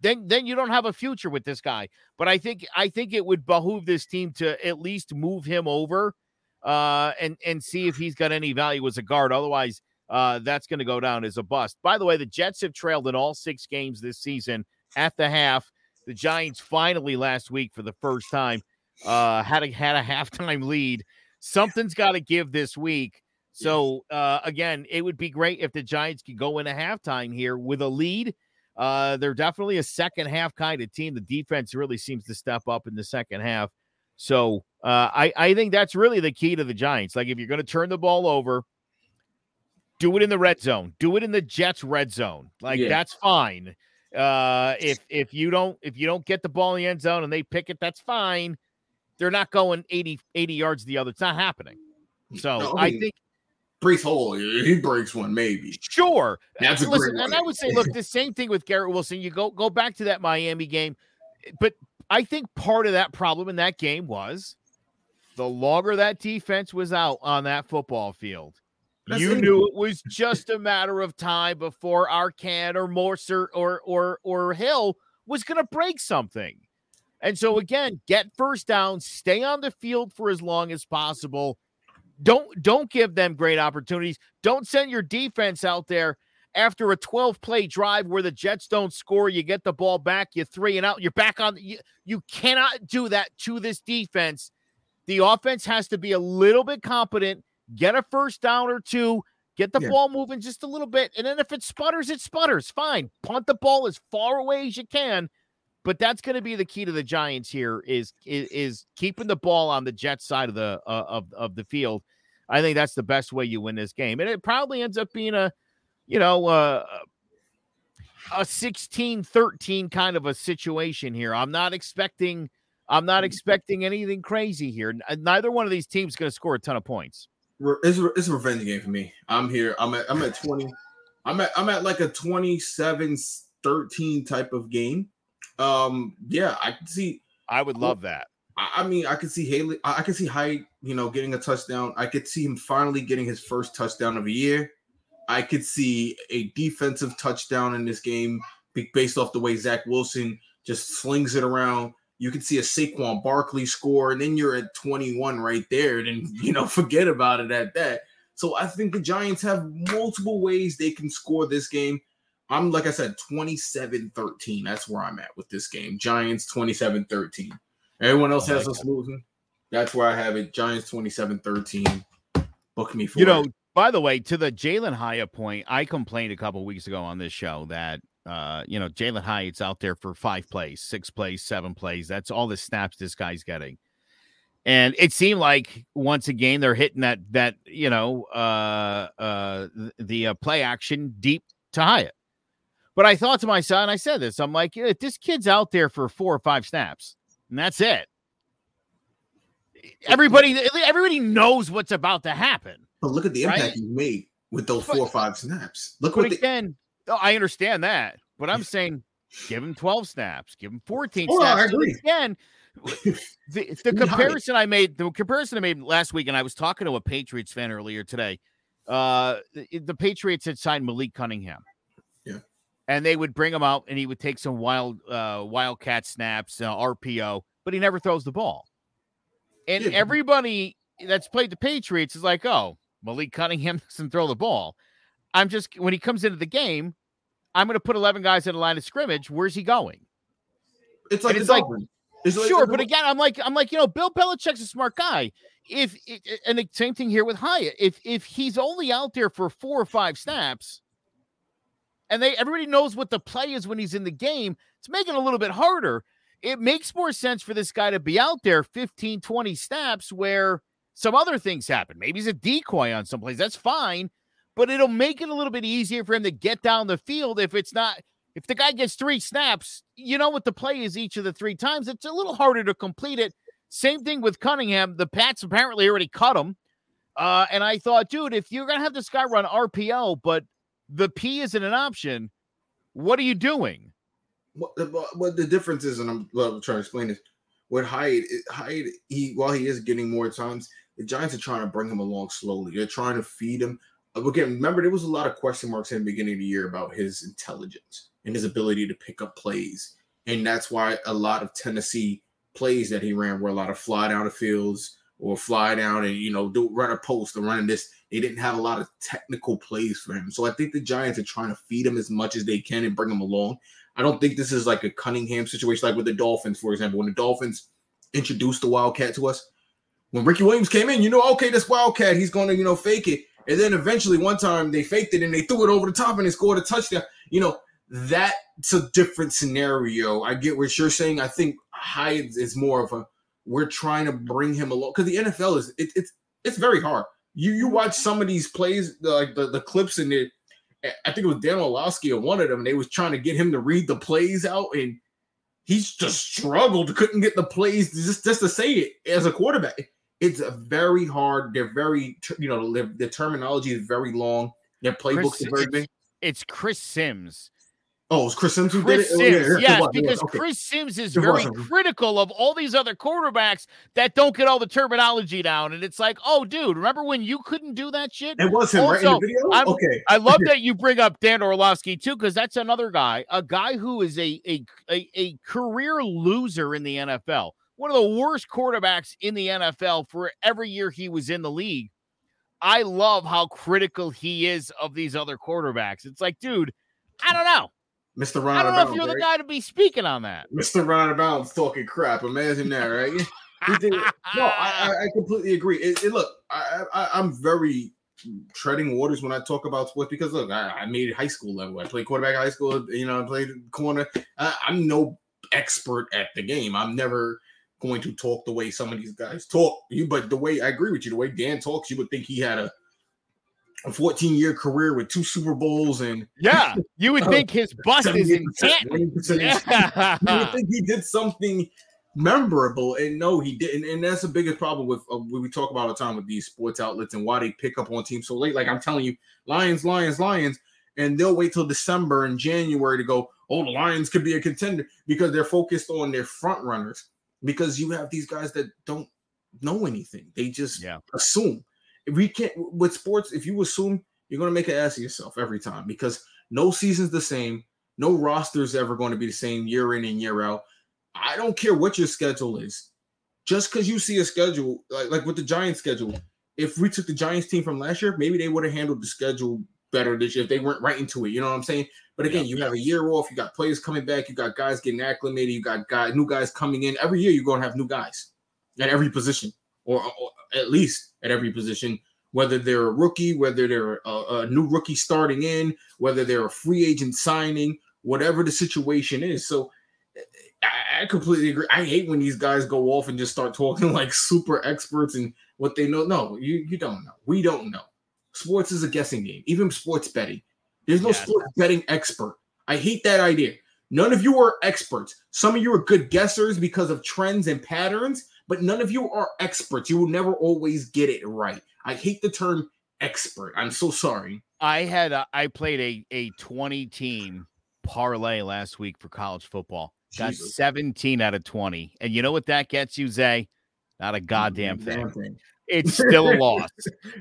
then then you don't have a future with this guy. But I think I think it would behoove this team to at least move him over uh and and see if he's got any value as a guard. Otherwise, uh, that's going to go down as a bust. By the way, the Jets have trailed in all six games this season at the half. The Giants finally last week for the first time uh, had a had a halftime lead. Something's got to give this week. So uh, again, it would be great if the Giants could go in a halftime here with a lead. Uh, they're definitely a second half kind of team. The defense really seems to step up in the second half. So uh, I I think that's really the key to the Giants. Like if you're going to turn the ball over, do it in the red zone. Do it in the Jets red zone. Like yeah. that's fine. Uh, if if you don't if you don't get the ball in the end zone and they pick it, that's fine. They're not going 80, 80 yards the other. It's not happening. So no, I, mean, I, think Breece Hall, he breaks one, maybe. Sure. That's a Listen, and I would say, look, the same thing with Garrett Wilson. You go go back to that Miami game, but I think part of that problem in that game was the longer that defense was out on that football field, you knew it was just a matter of time before Achane or Mostert or or or Hill was going to break something. And so again, get first down, stay on the field for as long as possible. Don't don't give them great opportunities. Don't send your defense out there after a 12 play drive where the Jets don't score, you get the ball back, you three and out, you're back on. You, you cannot do that to this defense. The offense has to be a little bit competent, get a first down or two, get the yeah. ball moving just a little bit. And then if it sputters, it sputters. Fine. Punt the ball as far away as you can but that's going to be the key to the Giants here is, is, is keeping the ball on the Jets side of the uh, of of the field. I think that's the best way you win this game, and it probably ends up being a you know uh, a 16-13 kind of a situation here. I'm not expecting I'm not mm. expecting anything crazy here. Neither one of these teams is going to score a ton of points. It's a, it's a revenge game for me. I'm here. I'm at I'm at 20. I'm at I'm at like a 27 13 type of game. Um, yeah, I can see. I would love that. I mean, I could see Haley. I could see Hyatt, you know, getting a touchdown. I could see him finally getting his first touchdown of the year. I could see a defensive touchdown in this game based off the way Zach Wilson just slings it around. You could see a Saquon Barkley score, and then you're at 21 right there. And then you know, forget about it at that. So I think the Giants have multiple ways they can score this game. I'm like I said, 27 13. That's where I'm at with this game. Giants 27 13. Everyone else has us losing. That's where I have it. Giants 27 13. Book me for You know, it. by the way, to the Jalin Hyatt point, I complained a couple weeks ago on this show that uh, you know, Jalin Hyatt's out there for five plays, six plays, seven plays. That's all the snaps this guy's getting. And it seemed like once again they're hitting that that you know uh uh the uh, play action deep to Hyatt. But I thought to myself, and I said this, I'm like, if this kid's out there for four or five snaps, and that's it. Everybody, everybody knows what's about to happen. But look at the impact right? he made with those but, four or five snaps. Look what again. Oh, I understand that, but I'm saying, give him 12 snaps, give him 14 oh, snaps. I agree. Again, the, the comparison I made, the comparison I made last week, and I was talking to a Patriots fan earlier today. Uh, the, the Patriots had signed Malik Cunningham Yeah. and they would bring him out and he would take some wild uh wildcat snaps uh, rpo but he never throws the ball and yeah. everybody that's played the patriots is like oh malik cunningham doesn't throw the ball i'm just when he comes into the game i'm going to put 11 guys in a line of scrimmage where's he going it's like it's like, it's like sure but again i'm like i'm like you know bill Belichick's a smart guy if and the same thing here with Hyatt if if he's only out there for four or five snaps and they everybody knows what the play is when he's in the game, it's making it a little bit harder. It makes more sense for this guy to be out there 15, 20 snaps where some other things happen. Maybe he's a decoy on some plays. That's fine, but it'll make it a little bit easier for him to get down the field if it's not if the guy gets three snaps, you know what the play is each of the three times. It's a little harder to complete it. Same thing with Cunningham. The Pats apparently already cut him. Uh, and I thought, dude, if you're gonna have this guy run RPO, but the P isn't an option, what are you doing? What the, what the difference is, and I'm, I'm trying to explain this. With Hyatt, Hyatt, he while he is getting more times, the Giants are trying to bring him along slowly. They're trying to feed him. Again, remember there was a lot of question marks in the beginning of the year about his intelligence and his ability to pick up plays, and that's why a lot of Tennessee plays that he ran were a lot of fly down the fields or fly down and you know do run a post or running this They didn't have a lot of technical plays for him. So I think the Giants are trying to feed him as much as they can and bring him along. I don't think this is like a Cunningham situation, like with the Dolphins, for example. When the Dolphins introduced the Wildcat to us, when Ricky Williams came in, you know, okay, this Wildcat, he's going to, you know, fake it. And then eventually one time they faked it and they threw it over the top and they scored a touchdown. You know, that's a different scenario. I get what you're saying. I think Hyatt is more of a we're trying to bring him along because the NFL is it, it's it's very hard. You you watch some of these plays, like the, the clips in it. I think it was Dan Orlovsky or one of them. They was trying to get him to read the plays out, and he's just struggled, couldn't get the plays just just to say it as a quarterback. It's a very hard. They're very you know the, terminology is very long. Their playbooks Chris, are very big. It's Chris Sims Oh, it's Chris Sims who Chris did it? Sims, Oh, yeah, yes, it was, because. Okay. Chris Sims is very critical of all these other quarterbacks that don't get all the terminology down. And it's like, oh, dude, remember when you couldn't do that shit? It was him, right? In Also, the video? I'm- okay. I love that you bring up Dan Orlovsky too, because that's another guy, a guy who is a, a a a career loser in the NFL, one of the worst quarterbacks in the NFL for every year he was in the league. I love how critical he is of these other quarterbacks. It's like, dude, I don't know. Mr. Ron I don't know if you're the guy to be speaking on that. Mr. Ron out of bounds talking crap. Imagine that, right? No, I, I, I completely agree. It, it- look, I, I, I'm very treading waters when I talk about sports because look, I, I made it high school level. I played quarterback high school. You know, I played corner. I, I'm no expert at the game. I'm never going to talk the way some of these guys talk. You, but the way I agree with you, the way Dan talks, you would think he had a a 14 year career with two Super Bowls and Yeah, you would think his bust is 78% intent. you would think he did something memorable, and no, he didn't. And that's the biggest problem with uh, what we talk about all the time with these sports outlets and why they pick up on teams so late. Like I'm telling you, Lions, Lions, Lions, and they'll wait till December and January to go. Oh, the Lions could be a contender because they're focused on their front runners. Because you have these guys that don't know anything; they just Yeah. assume. We can't with sports, if you assume, you're going to make an ass of yourself every time because no season's the same. No roster's ever going to be the same year in and year out. I don't care what your schedule is. Just because you see a schedule, like, like with the Giants schedule, if we took the Giants team from last year, maybe they would have handled the schedule better this year if they weren't right into it. You know what I'm saying? But again, you have a year off, you got players coming back, you got guys getting acclimated, you got guys, new guys coming in. Every year you're going to have new guys at every position, or, or at least at every position, whether they're a rookie, whether they're a, a new rookie starting in, whether they're a free agent signing, whatever the situation is. So I, I completely agree. I hate when these guys go off and just start talking like super experts and what they know. No, you you don't know. We don't know. Sports is a guessing game. Even sports betting. There's no Yeah. sports betting expert. I hate that idea. None of you are experts. Some of you are good guessers because of trends and patterns, but none of you are experts. You will never always get it right. I hate the term expert. I'm so sorry. I had a, I played a a 20 team parlay last week for college football. Got Jesus. 17 out of 20. And you know what that gets you, Zay? Not a goddamn thing. It's still a loss.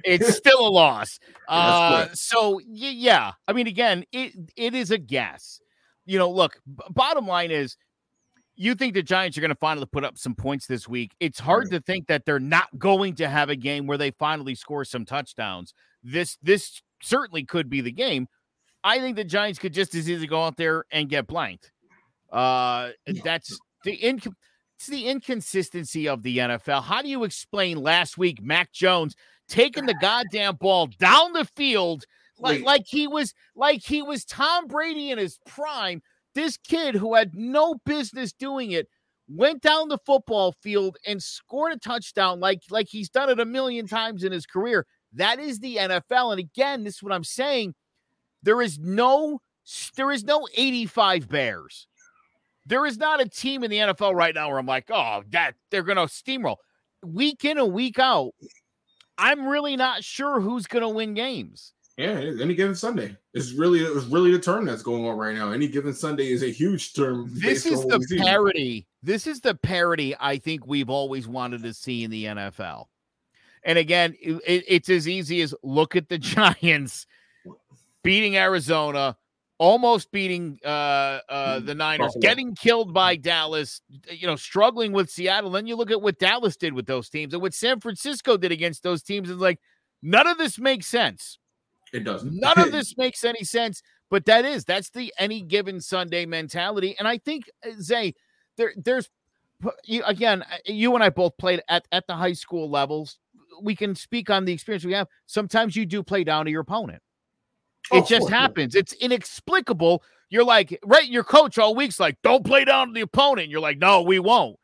It's still a loss. Uh, so yeah, I mean, again, it it is a guess. You know, look, b- bottom line is, you think the Giants are going to finally put up some points this week. It's hard to think that they're not going to have a game where they finally score some touchdowns. This this certainly could be the game. I think the Giants could just as easily go out there and get blanked. Uh, that's the income. It's the inconsistency of the NFL. How do you explain last week Mac Jones taking the goddamn ball down the field like Wait. like he was like he was Tom Brady in his prime? This kid who had no business doing it went down the football field and scored a touchdown like like he's done it a million times in his career. That is the NFL. And again, this is what I'm saying. There is no there is no 85 Bears. There is not a team in the NFL right now where I'm like, oh, that they're gonna steamroll. Week in and week out, I'm really not sure who's gonna win games. Yeah, any given Sunday. It's really it's really the term that's going on right now. Any given Sunday is a huge term. This is the parity. This is the parity I think we've always wanted to see in the NFL. And again, it- it's as easy as look at the Giants beating Arizona, almost beating uh, uh, the Niners, Buffalo. getting killed by Dallas, you know, struggling with Seattle. Then you look at what Dallas did with those teams and what San Francisco did against those teams. It's like, None of this makes sense. It doesn't. None of this makes any sense, but that is that's the any given Sunday mentality. And I think uh, Zay, there there's you, again, uh, you and I both played at, at the high school levels. We can speak on the experience we have. Sometimes you do play down to your opponent. Oh, It just happens. It's inexplicable. You're like, right, your coach all week's like, don't play down to the opponent. You're like, no, we won't.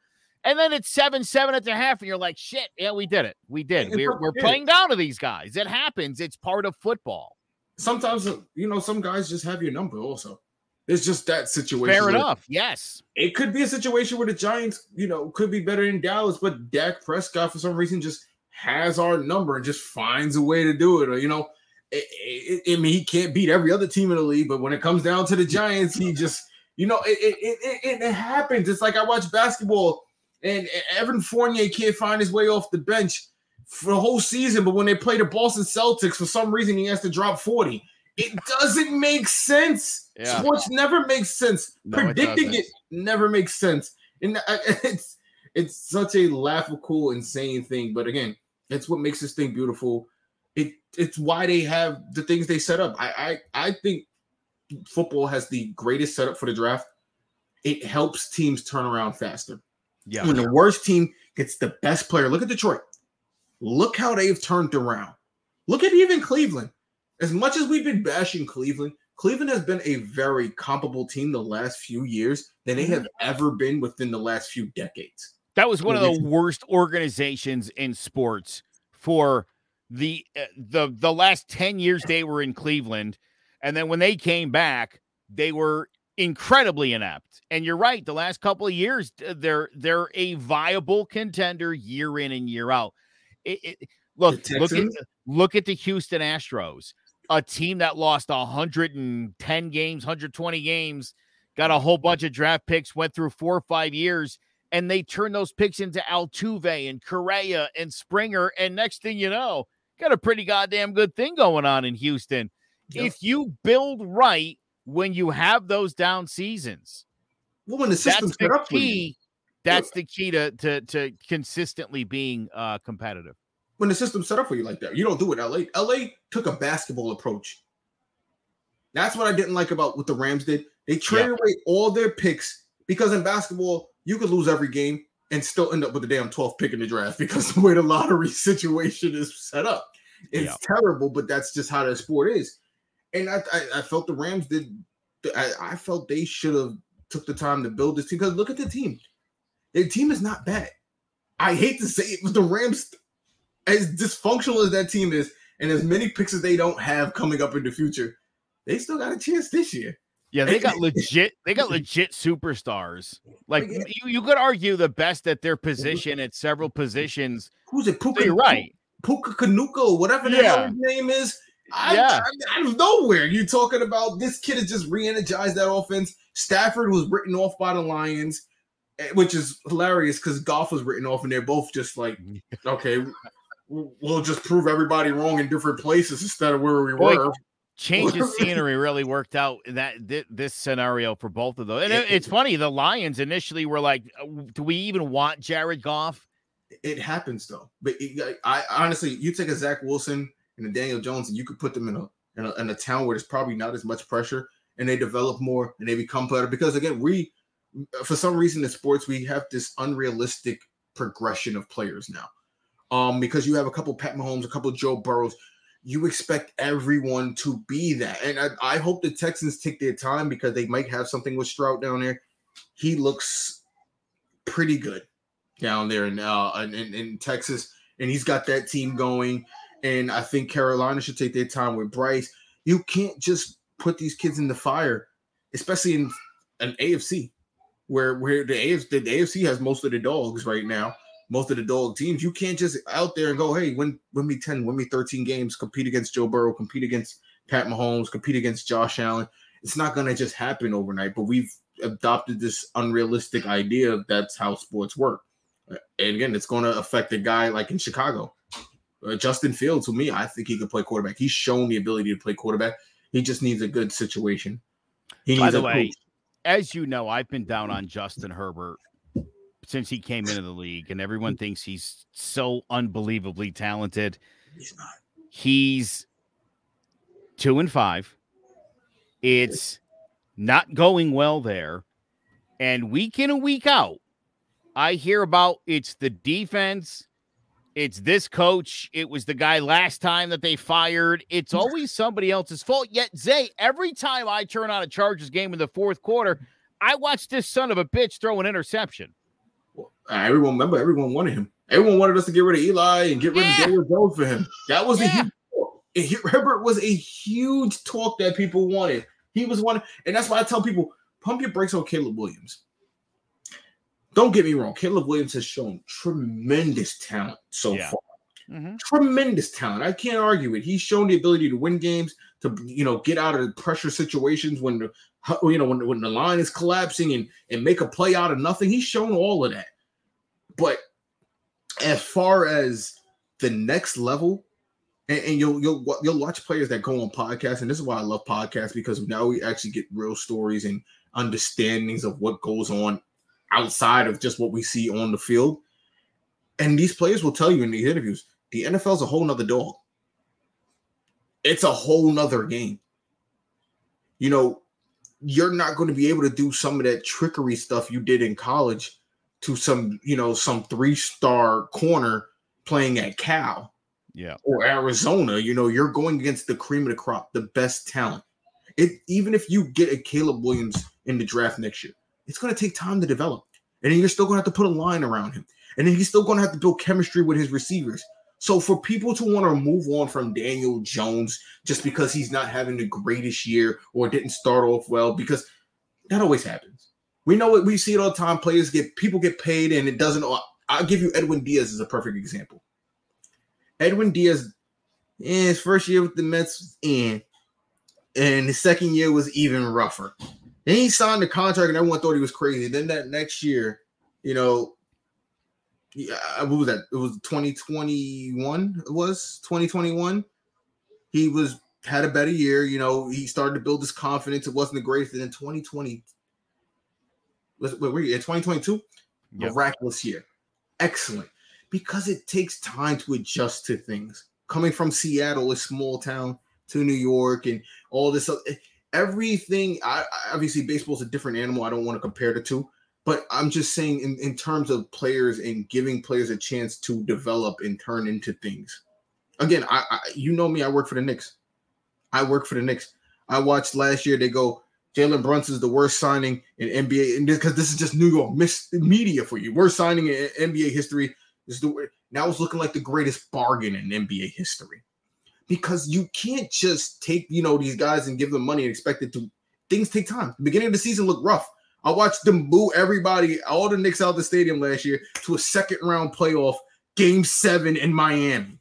And then it's seven, seven at the half, and you're like, shit, yeah, we did it. We did. We're, we're playing down to these guys. It happens. It's part of football. Sometimes uh, you know some guys just have your number. Also, it's just that situation. Fair enough. Yes. It could be a situation where the Giants, you know, could be better than Dallas, but Dak Prescott for some reason just has our number and just finds a way to do it. Or you know, it, it, I mean, he can't beat every other team in the league, but when it comes down to the Giants, he just, you know, it it, it, it, it happens. It's like I watch basketball and Evan Fournier can't find his way off the bench for the whole season, but when they play the Boston Celtics, for some reason he has to drop 40. It doesn't make sense. Yeah. Sports never makes sense. No, Predicting doesn't. it never makes sense. And it's it's such a laughable, insane thing. But again, it's what makes this thing beautiful. It it's why they have the things they set up. I I, I think football has the greatest setup for the draft. It helps teams turn around faster. Yeah. When the worst team gets the best player, look at Detroit. Look how they've turned around. Look at even Cleveland. As much as we've been bashing Cleveland, Cleveland has been a very comparable team the last few years than they have ever been within the last few decades. That was one of the worst organizations in sports for the uh, the the last 10 years they were in Cleveland and then when they came back they were incredibly inept. And you're right, the last couple of years they're they're a viable contender year in and year out. It, it, look, look at look at the Houston Astros, a team that lost 110 games, 120 games, got a whole bunch of draft picks, went through four or five years, and they turned those picks into Altuve and Correa and Springer. And next thing you know, got a pretty goddamn good thing going on in Houston. Yep. If you build right when you have those down seasons, Well, when the system's that's set up for you, key. That's the key to to to consistently being uh competitive. when the system's set up for you like that, you don't do it. LA, LA took a basketball approach. That's what I didn't like about what the Rams did. They traded away all their picks because in basketball, you could lose every game and still end up with the damn 12th pick in the draft because the way the lottery situation is set up. It's Yeah. terrible, but that's just how the sport is. And I, I, I felt the Rams did. I, I felt they should have took the time to build this team because look at the team. Their team is not bad. I hate to say it, but the Rams, as dysfunctional as that team is, and as many picks as they don't have coming up in the future, they still got a chance this year. Yeah, they got legit. They got legit superstars. Like Yeah. you, you could argue the best at their position at several positions. Who's it? So Puka, you're right. Puka Kanuka, whatever Yeah. his name is. I, Yeah. I- out of nowhere, you talking about this kid has just re-energized that offense. Stafford was written off by the Lions, eh, which is hilarious because Goff was written off, and they're both just like, okay, we'll just prove everybody wrong in different places instead of where we were. Change of scenery really worked out that thi- this scenario for both of those. And it- it's funny. The Lions initially were like, "Uh, "Do we even want Jared Goff?" it happens though. But it, I, I honestly, you take a Zach Wilson and a Daniel Jones, and you could put them in a, in a in a town where there's probably not as much pressure, and they develop more and they become better. Because again, we for some reason in sports we have this unrealistic progression of players now. Um, because you have a couple Pat Mahomes, a couple Joe Burrows, you expect everyone to be that. And I, I hope the Texans take their time because they might have something with Stroud down there. He looks pretty good down there in uh in, in, Texas, and he's got that team going. And I think Carolina should take their time with Bryce. You can't just put these kids in the fire, especially in an AFC where where the AFC the AFC has most of the dogs right now, most of the dog teams. You can't just out there and go, hey, win win me 10, win me 13 games, compete against Joe Burrow, compete against Pat Mahomes, compete against Josh Allen. It's not gonna just happen overnight, but we've adopted this unrealistic idea of that's how sports work. And again, it's going to affect a guy like in Chicago. Uh, Justin Fields, to me, I think he could play quarterback. He's shown the ability to play quarterback. He just needs a good situation. He By the way, coach. as you know, I've been down on Justin Herbert since he came into the league, and everyone mm. thinks he's so unbelievably talented. He's not. He's two and five. It's not going well there. And week in and week out, I hear about it's the defense, it's this coach, it was the guy last time that they fired. It's mm. always somebody else's fault. Yet, Zay, every time I turn on a Chargers game in the fourth quarter, I watch this son of a bitch throw an interception. Well, everyone remember, everyone wanted him. Everyone wanted us to get rid of Eli and get rid yeah. of Daniel Jones for him. That was yeah. a huge Herbert was a huge talk that people wanted. He was one, and that's why I tell people pump your brakes on Caleb Williams. Don't get me wrong, Caleb Williams has shown tremendous talent so yeah. far. Mm-hmm. Tremendous talent. I can't argue it. He's shown the ability to win games, to you know, get out of pressure situations when the you know when, when the line is collapsing and and make a play out of nothing. He's shown all of that. But as far as the next level, and, and, you'll you'll you'll watch players that go on podcasts, and this is why I love podcasts because now we actually get real stories and understandings of what goes on outside of just what we see on the field. And these players will tell you in these interviews, the NFL is a whole nother dog. It's a whole nother game. You know, you're not going to be able to do some of that trickery stuff you did in college to some, you know, some three-star corner playing at Cal. Yeah. Or Arizona, you know, you're going against the cream of the crop, the best talent. It even if you get a Caleb Williams in the draft next year, it's going to take time to develop. And then you're still going to have to put a line around him. And then he's still going to have to build chemistry with his receivers. So for people to want to move on from Daniel Jones just because he's not having the greatest year or didn't start off well, because that always happens. We know it, we see it all the time. Players get people get paid and it doesn't. I'll give you Edwin Diaz as a perfect example. Edwin Diaz, in his first year with the Mets, in, and his second year was even rougher. Then he signed the contract and everyone thought he was crazy. Then that next year, you know, yeah, uh, what was that? It was 2021. It was 2021. He was had a better year. You know, he started to build his confidence. It wasn't the greatest. And in 2020, was wait, were you in 2022? Yep. Miraculous year. Excellent. Because it takes time to adjust to things. Coming from Seattle, a small town, to New York and all this uh, everything. I, obviously, baseball is a different animal. I don't want to compare the two, but I'm just saying in, in terms of players and giving players a chance to develop and turn into things. Again, I, I you know me. I work for the Knicks. I work for the Knicks. I watched last year. They go. Jalen Brunson is the worst signing in NBA, because this is just New York media for you, worst signing in NBA history. Is the now it's looking like the greatest bargain in NBA history because you can't just take you know these guys and give them money and expect it to. Things take time. The beginning of the season looked rough. I watched them boo everybody, all the Knicks out of the stadium last year to a second round playoff game seven in Miami.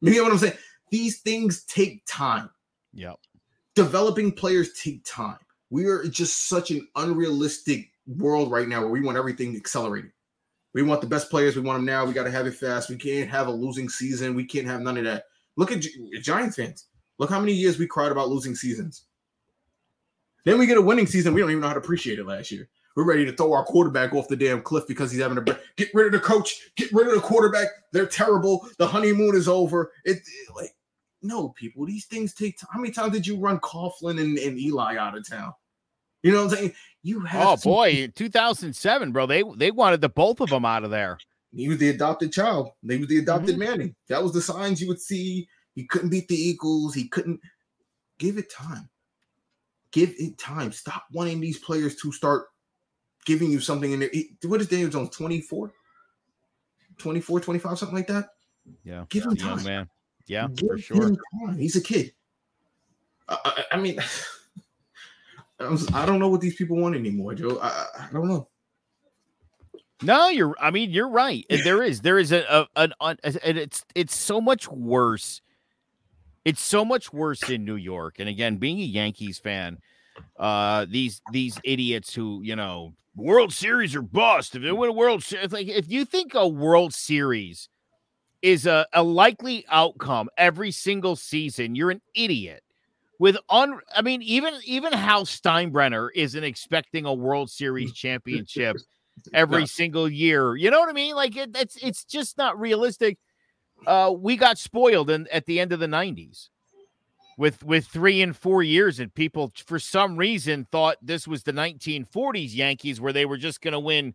You know what I'm saying? These things take time. Yep. Developing players take time. We are just such an unrealistic world right now where we want everything accelerated. We want the best players. We want them now. We got to have it fast. We can't have a losing season. We can't have none of that. Look at Giants fans. Look how many years we cried about losing seasons. Then we get a winning season. We don't even know how to appreciate it last year. We're ready to throw our quarterback off the damn cliff because he's having to get rid of the coach, get rid of the quarterback. They're terrible. The honeymoon is over. It, it like no people. These things take time. How many times did you run Coughlin and, and Eli out of town? You know what I'm saying? You have. Oh to- boy, 2007, bro. They they wanted the both of them out of there. He was the adopted child. He was the adopted mm-hmm. Manning. That was the signs you would see. He couldn't beat the Eagles. He couldn't give it time. Give it time. Stop wanting these players to start giving you something in there. What is Daniel Jones? 24? 24, 25, something like that? Yeah. Give him time. man. Yeah, Give for sure. He's a kid. I, I, I mean, I don't know what these people want anymore, Joe. I, I don't know. No, you're. I mean, you're right. There is. There is a, a an and it's it's so much worse. It's so much worse in New York. And again, being a Yankees fan, uh, these these idiots who you know World Series are bust. If they win a World Series, like if you think a World Series is a, a likely outcome every single season, you're an idiot. With un, I mean, even even Hal Steinbrenner isn't expecting a World Series championship every no. single year. You know what I mean? Like it, it's it's just not realistic. uh, we got spoiled in, at the end of the 90s with with three and four years and people for some reason thought this was the 1940s yankees where they were just going to win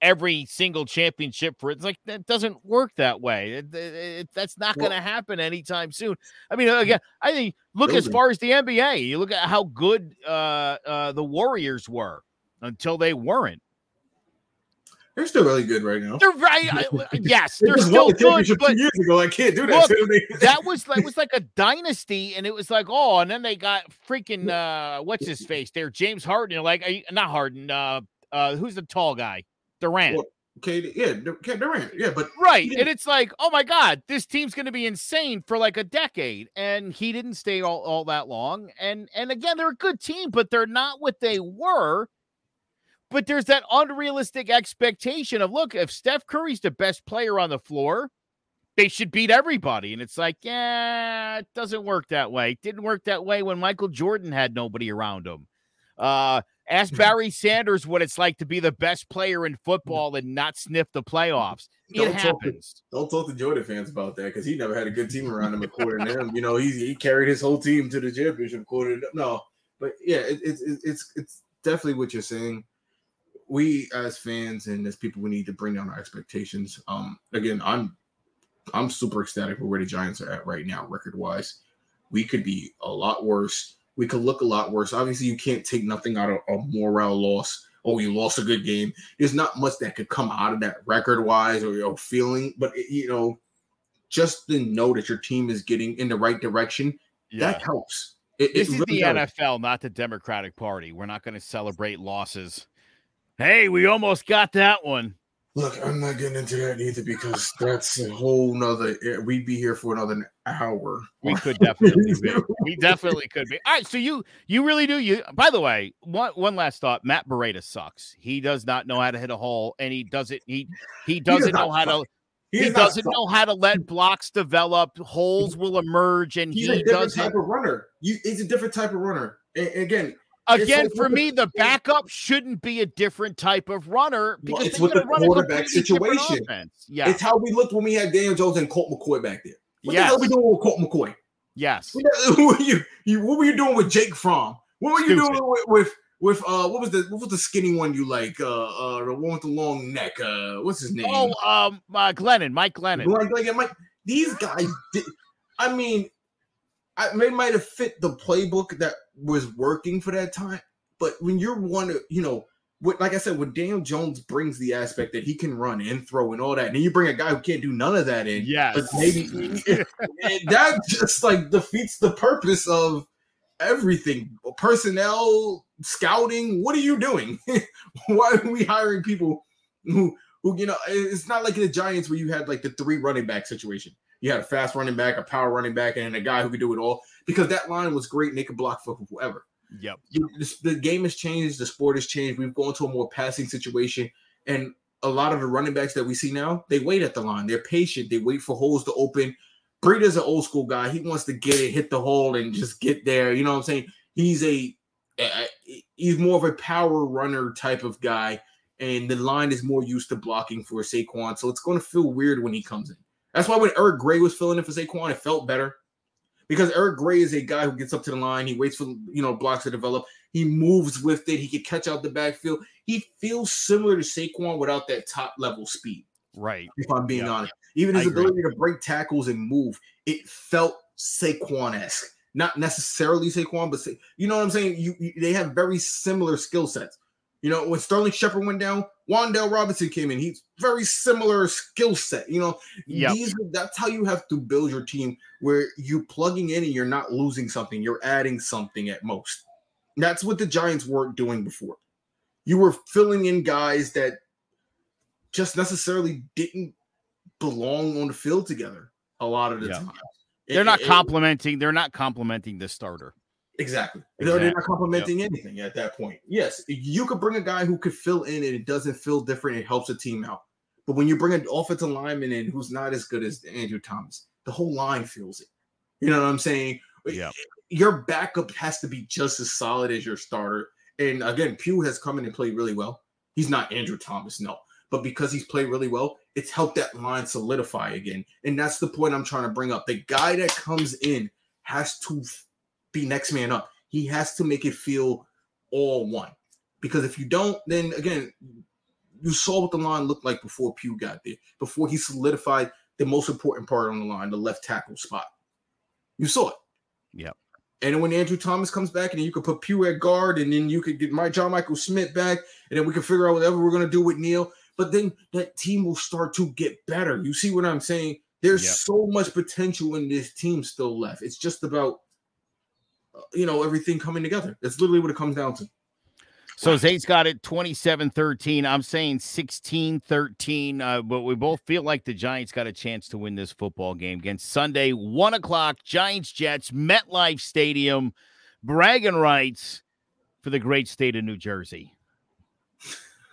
every single championship for it. It's like that doesn't work that way. It, it, it, that's not well, going to happen anytime soon. I mean, again, I think look as far as the NBA. You look at how good uh, uh, the Warriors were until they weren't. They're still really good right now. They're right. yes, they're still good. But years ago, I can't do that. Look, that was like was like a dynasty, and it was like, oh, and then they got freaking uh, what's his face there, James Harden. Like, not Harden. Uh, uh, who's the tall guy? Durant. Well, okay, yeah, Durant. Yeah, but right, and it's like, oh my god, this team's going to be insane for like a decade, and he didn't stay all, all that long. And and again, they're a good team, but they're not what they were but there's that unrealistic expectation of look, if Steph Curry's the best player on the floor, they should beat everybody. And it's like, yeah, it doesn't work that way. It didn't work that way when Michael Jordan had nobody around him. Uh, ask Barry Sanders what it's like to be the best player in football and not sniff the playoffs. It don't happens. Talk to, don't talk to Jordan fans about that because he never had a good team around him according to him. You know, he, he carried his whole team to the championship according to no. But yeah, it, it, it, it's it's definitely what you're saying we as fans and as people we need to bring down our expectations. Um, again, I'm I'm super ecstatic for where the Giants are at right now, record wise. We could be a lot worse. We could look a lot worse. Obviously, you can't take nothing out of a morale loss. Oh, you lost a good game. There's not much that could come out of that record wise or your feeling, but it, you know, just to know that your team is getting in the right direction, yeah. that helps. It, this it is really the does. NFL, not the Democratic Party. We're not going to celebrate losses. Hey, we almost got that one. Look, I'm not getting into that either because that's a whole nother. Eh, we'd be here for another hour. We could definitely be. We definitely could be. All right, so you you really do. You by the way, one one last thought. Matt Breida sucks. He does not know how to hit a hole, and he doesn't. He he doesn't he know how suck. to. He, he doesn't know how to let blocks develop. Holes will emerge, and he's he a different doesn't. type of runner. You, he's a different type of runner. And again, Again, for me, the backup shouldn't be a different type of runner because well, it's with the quarterback situation. Yeah, it's how we looked when we had Daniel Jones and Colt McCoy back there. What yes. the hell we doing with Colt McCoy? Yes. What were you, you, what were you doing with Jake Fromm? What were you Stupid. doing with, with with uh what was the what was the skinny one you like? Uh uh the one with the long neck. Uh what's his name? Oh um uh, Glennon, Mike Glennon. Glenn, Glenn, Mike, these guys did I mean I, they might have fit the playbook that was working for that time. But when you're one, you know, what, like I said, when Daniel Jones brings the aspect that he can run and throw and all that, and you bring a guy who can't do none of that in, yeah, but maybe that just like defeats the purpose of everything. Personnel scouting what are you doing? Why are we hiring people who who you know it's not like the giants where you had like the three running back situation you had a fast running back, a power running back, and a guy who could do it all because that line was great and they could block for whoever. Yep. You, the game has changed. The sport has changed. We've gone to a more passing situation. And a lot of the running backs that we see now, they wait at the line. They're patient. They wait for holes to open. Breida's an old school guy. He wants to get it, hit the hole, and just get there. You know what I'm saying? He's a he's more of a power runner type of guy, and the line is more used to blocking for Saquon. So it's going to feel weird when he comes in. That's why when Eric Gray was filling in for Saquon, it felt better because Eric Gray is a guy who gets up to the line. He waits for you know blocks to develop. He moves with it. He can catch out the backfield. He feels similar to Saquon without that top level speed. Right. If I'm being yeah. honest, even his ability to break tackles and move, it felt Saquon esque. Not necessarily Saquon, but you know what I'm saying. You, you they have very similar skill sets. You know, when Sterling Shepard went down, Wan'Dale Robinson came in. He's very similar skill set. You know, yep. these that's how you have to build your team where you're plugging in and you're not losing something, you're adding something at most. That's what the Giants weren't doing before. You were filling in guys that just necessarily didn't belong on the field together a lot of the yeah. time. They're it, not complimenting, they're not complimenting the starter. Exactly. exactly. They're not complimenting yep. anything at that point. Yes, you could bring a guy who could fill in and it doesn't feel different. It helps the team out. But when you bring an offensive lineman in who's not as good as Andrew Thomas, the whole line feels it. You know what I'm saying? Yeah. Your backup has to be just as solid as your starter. And again, Pugh has come in and played really well. He's not Andrew Thomas, no. but because he's played really well, it's helped that line solidify again. And that's the point I'm trying to bring up. The guy that comes in has to be next man up. He has to make it feel all one. Because if you don't, then again, you saw what the line looked like before Pugh got there, before he solidified the most important part on the line, the left tackle spot. You saw it. Yep. And then when Andrew Thomas comes back, and then you could put Pugh at guard, and then you could get my John Michael Schmitz back, and then we can figure out whatever we're gonna do with Neal. But then that team will start to get better. You see what I'm saying? There's yep. so much potential in this team still left. It's just about you know everything coming together. That's literally what it comes down to. So Zay's got it 27 13. I'm saying 16 13. Uh, but we both feel like the Giants got a chance to win this football game against Sunday, one o'clock, Giants Jets, MetLife Stadium, bragging rights for the great state of New Jersey.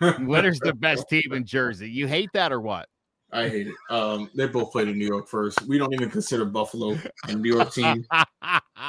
Winner's the best team in Jersey. You hate that or what? I hate it. Um, they both played in New York first. We don't even consider Buffalo a New York team.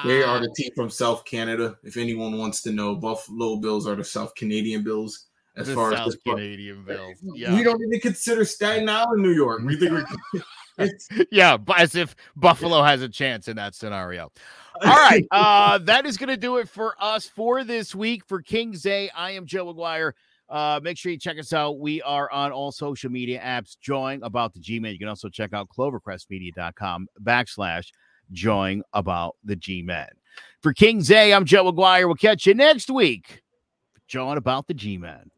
they are the team from South Canada. If anyone wants to know, Buffalo Bills are the South Canadian Bills. As the far South as this Canadian Bills, yeah. we don't even consider Staten Island New York. We think we're yeah, but as if Buffalo has a chance in that scenario. All right, uh, that is going to do it for us for this week for King's Day. I am Joe McGuire. Uh, make sure you check us out. We are on all social media apps. Join about the G Man. You can also check out clovercrestmedia.com backslash join about the G Man. For King's Day, I'm Joe McGuire. We'll catch you next week. Join about the G Man.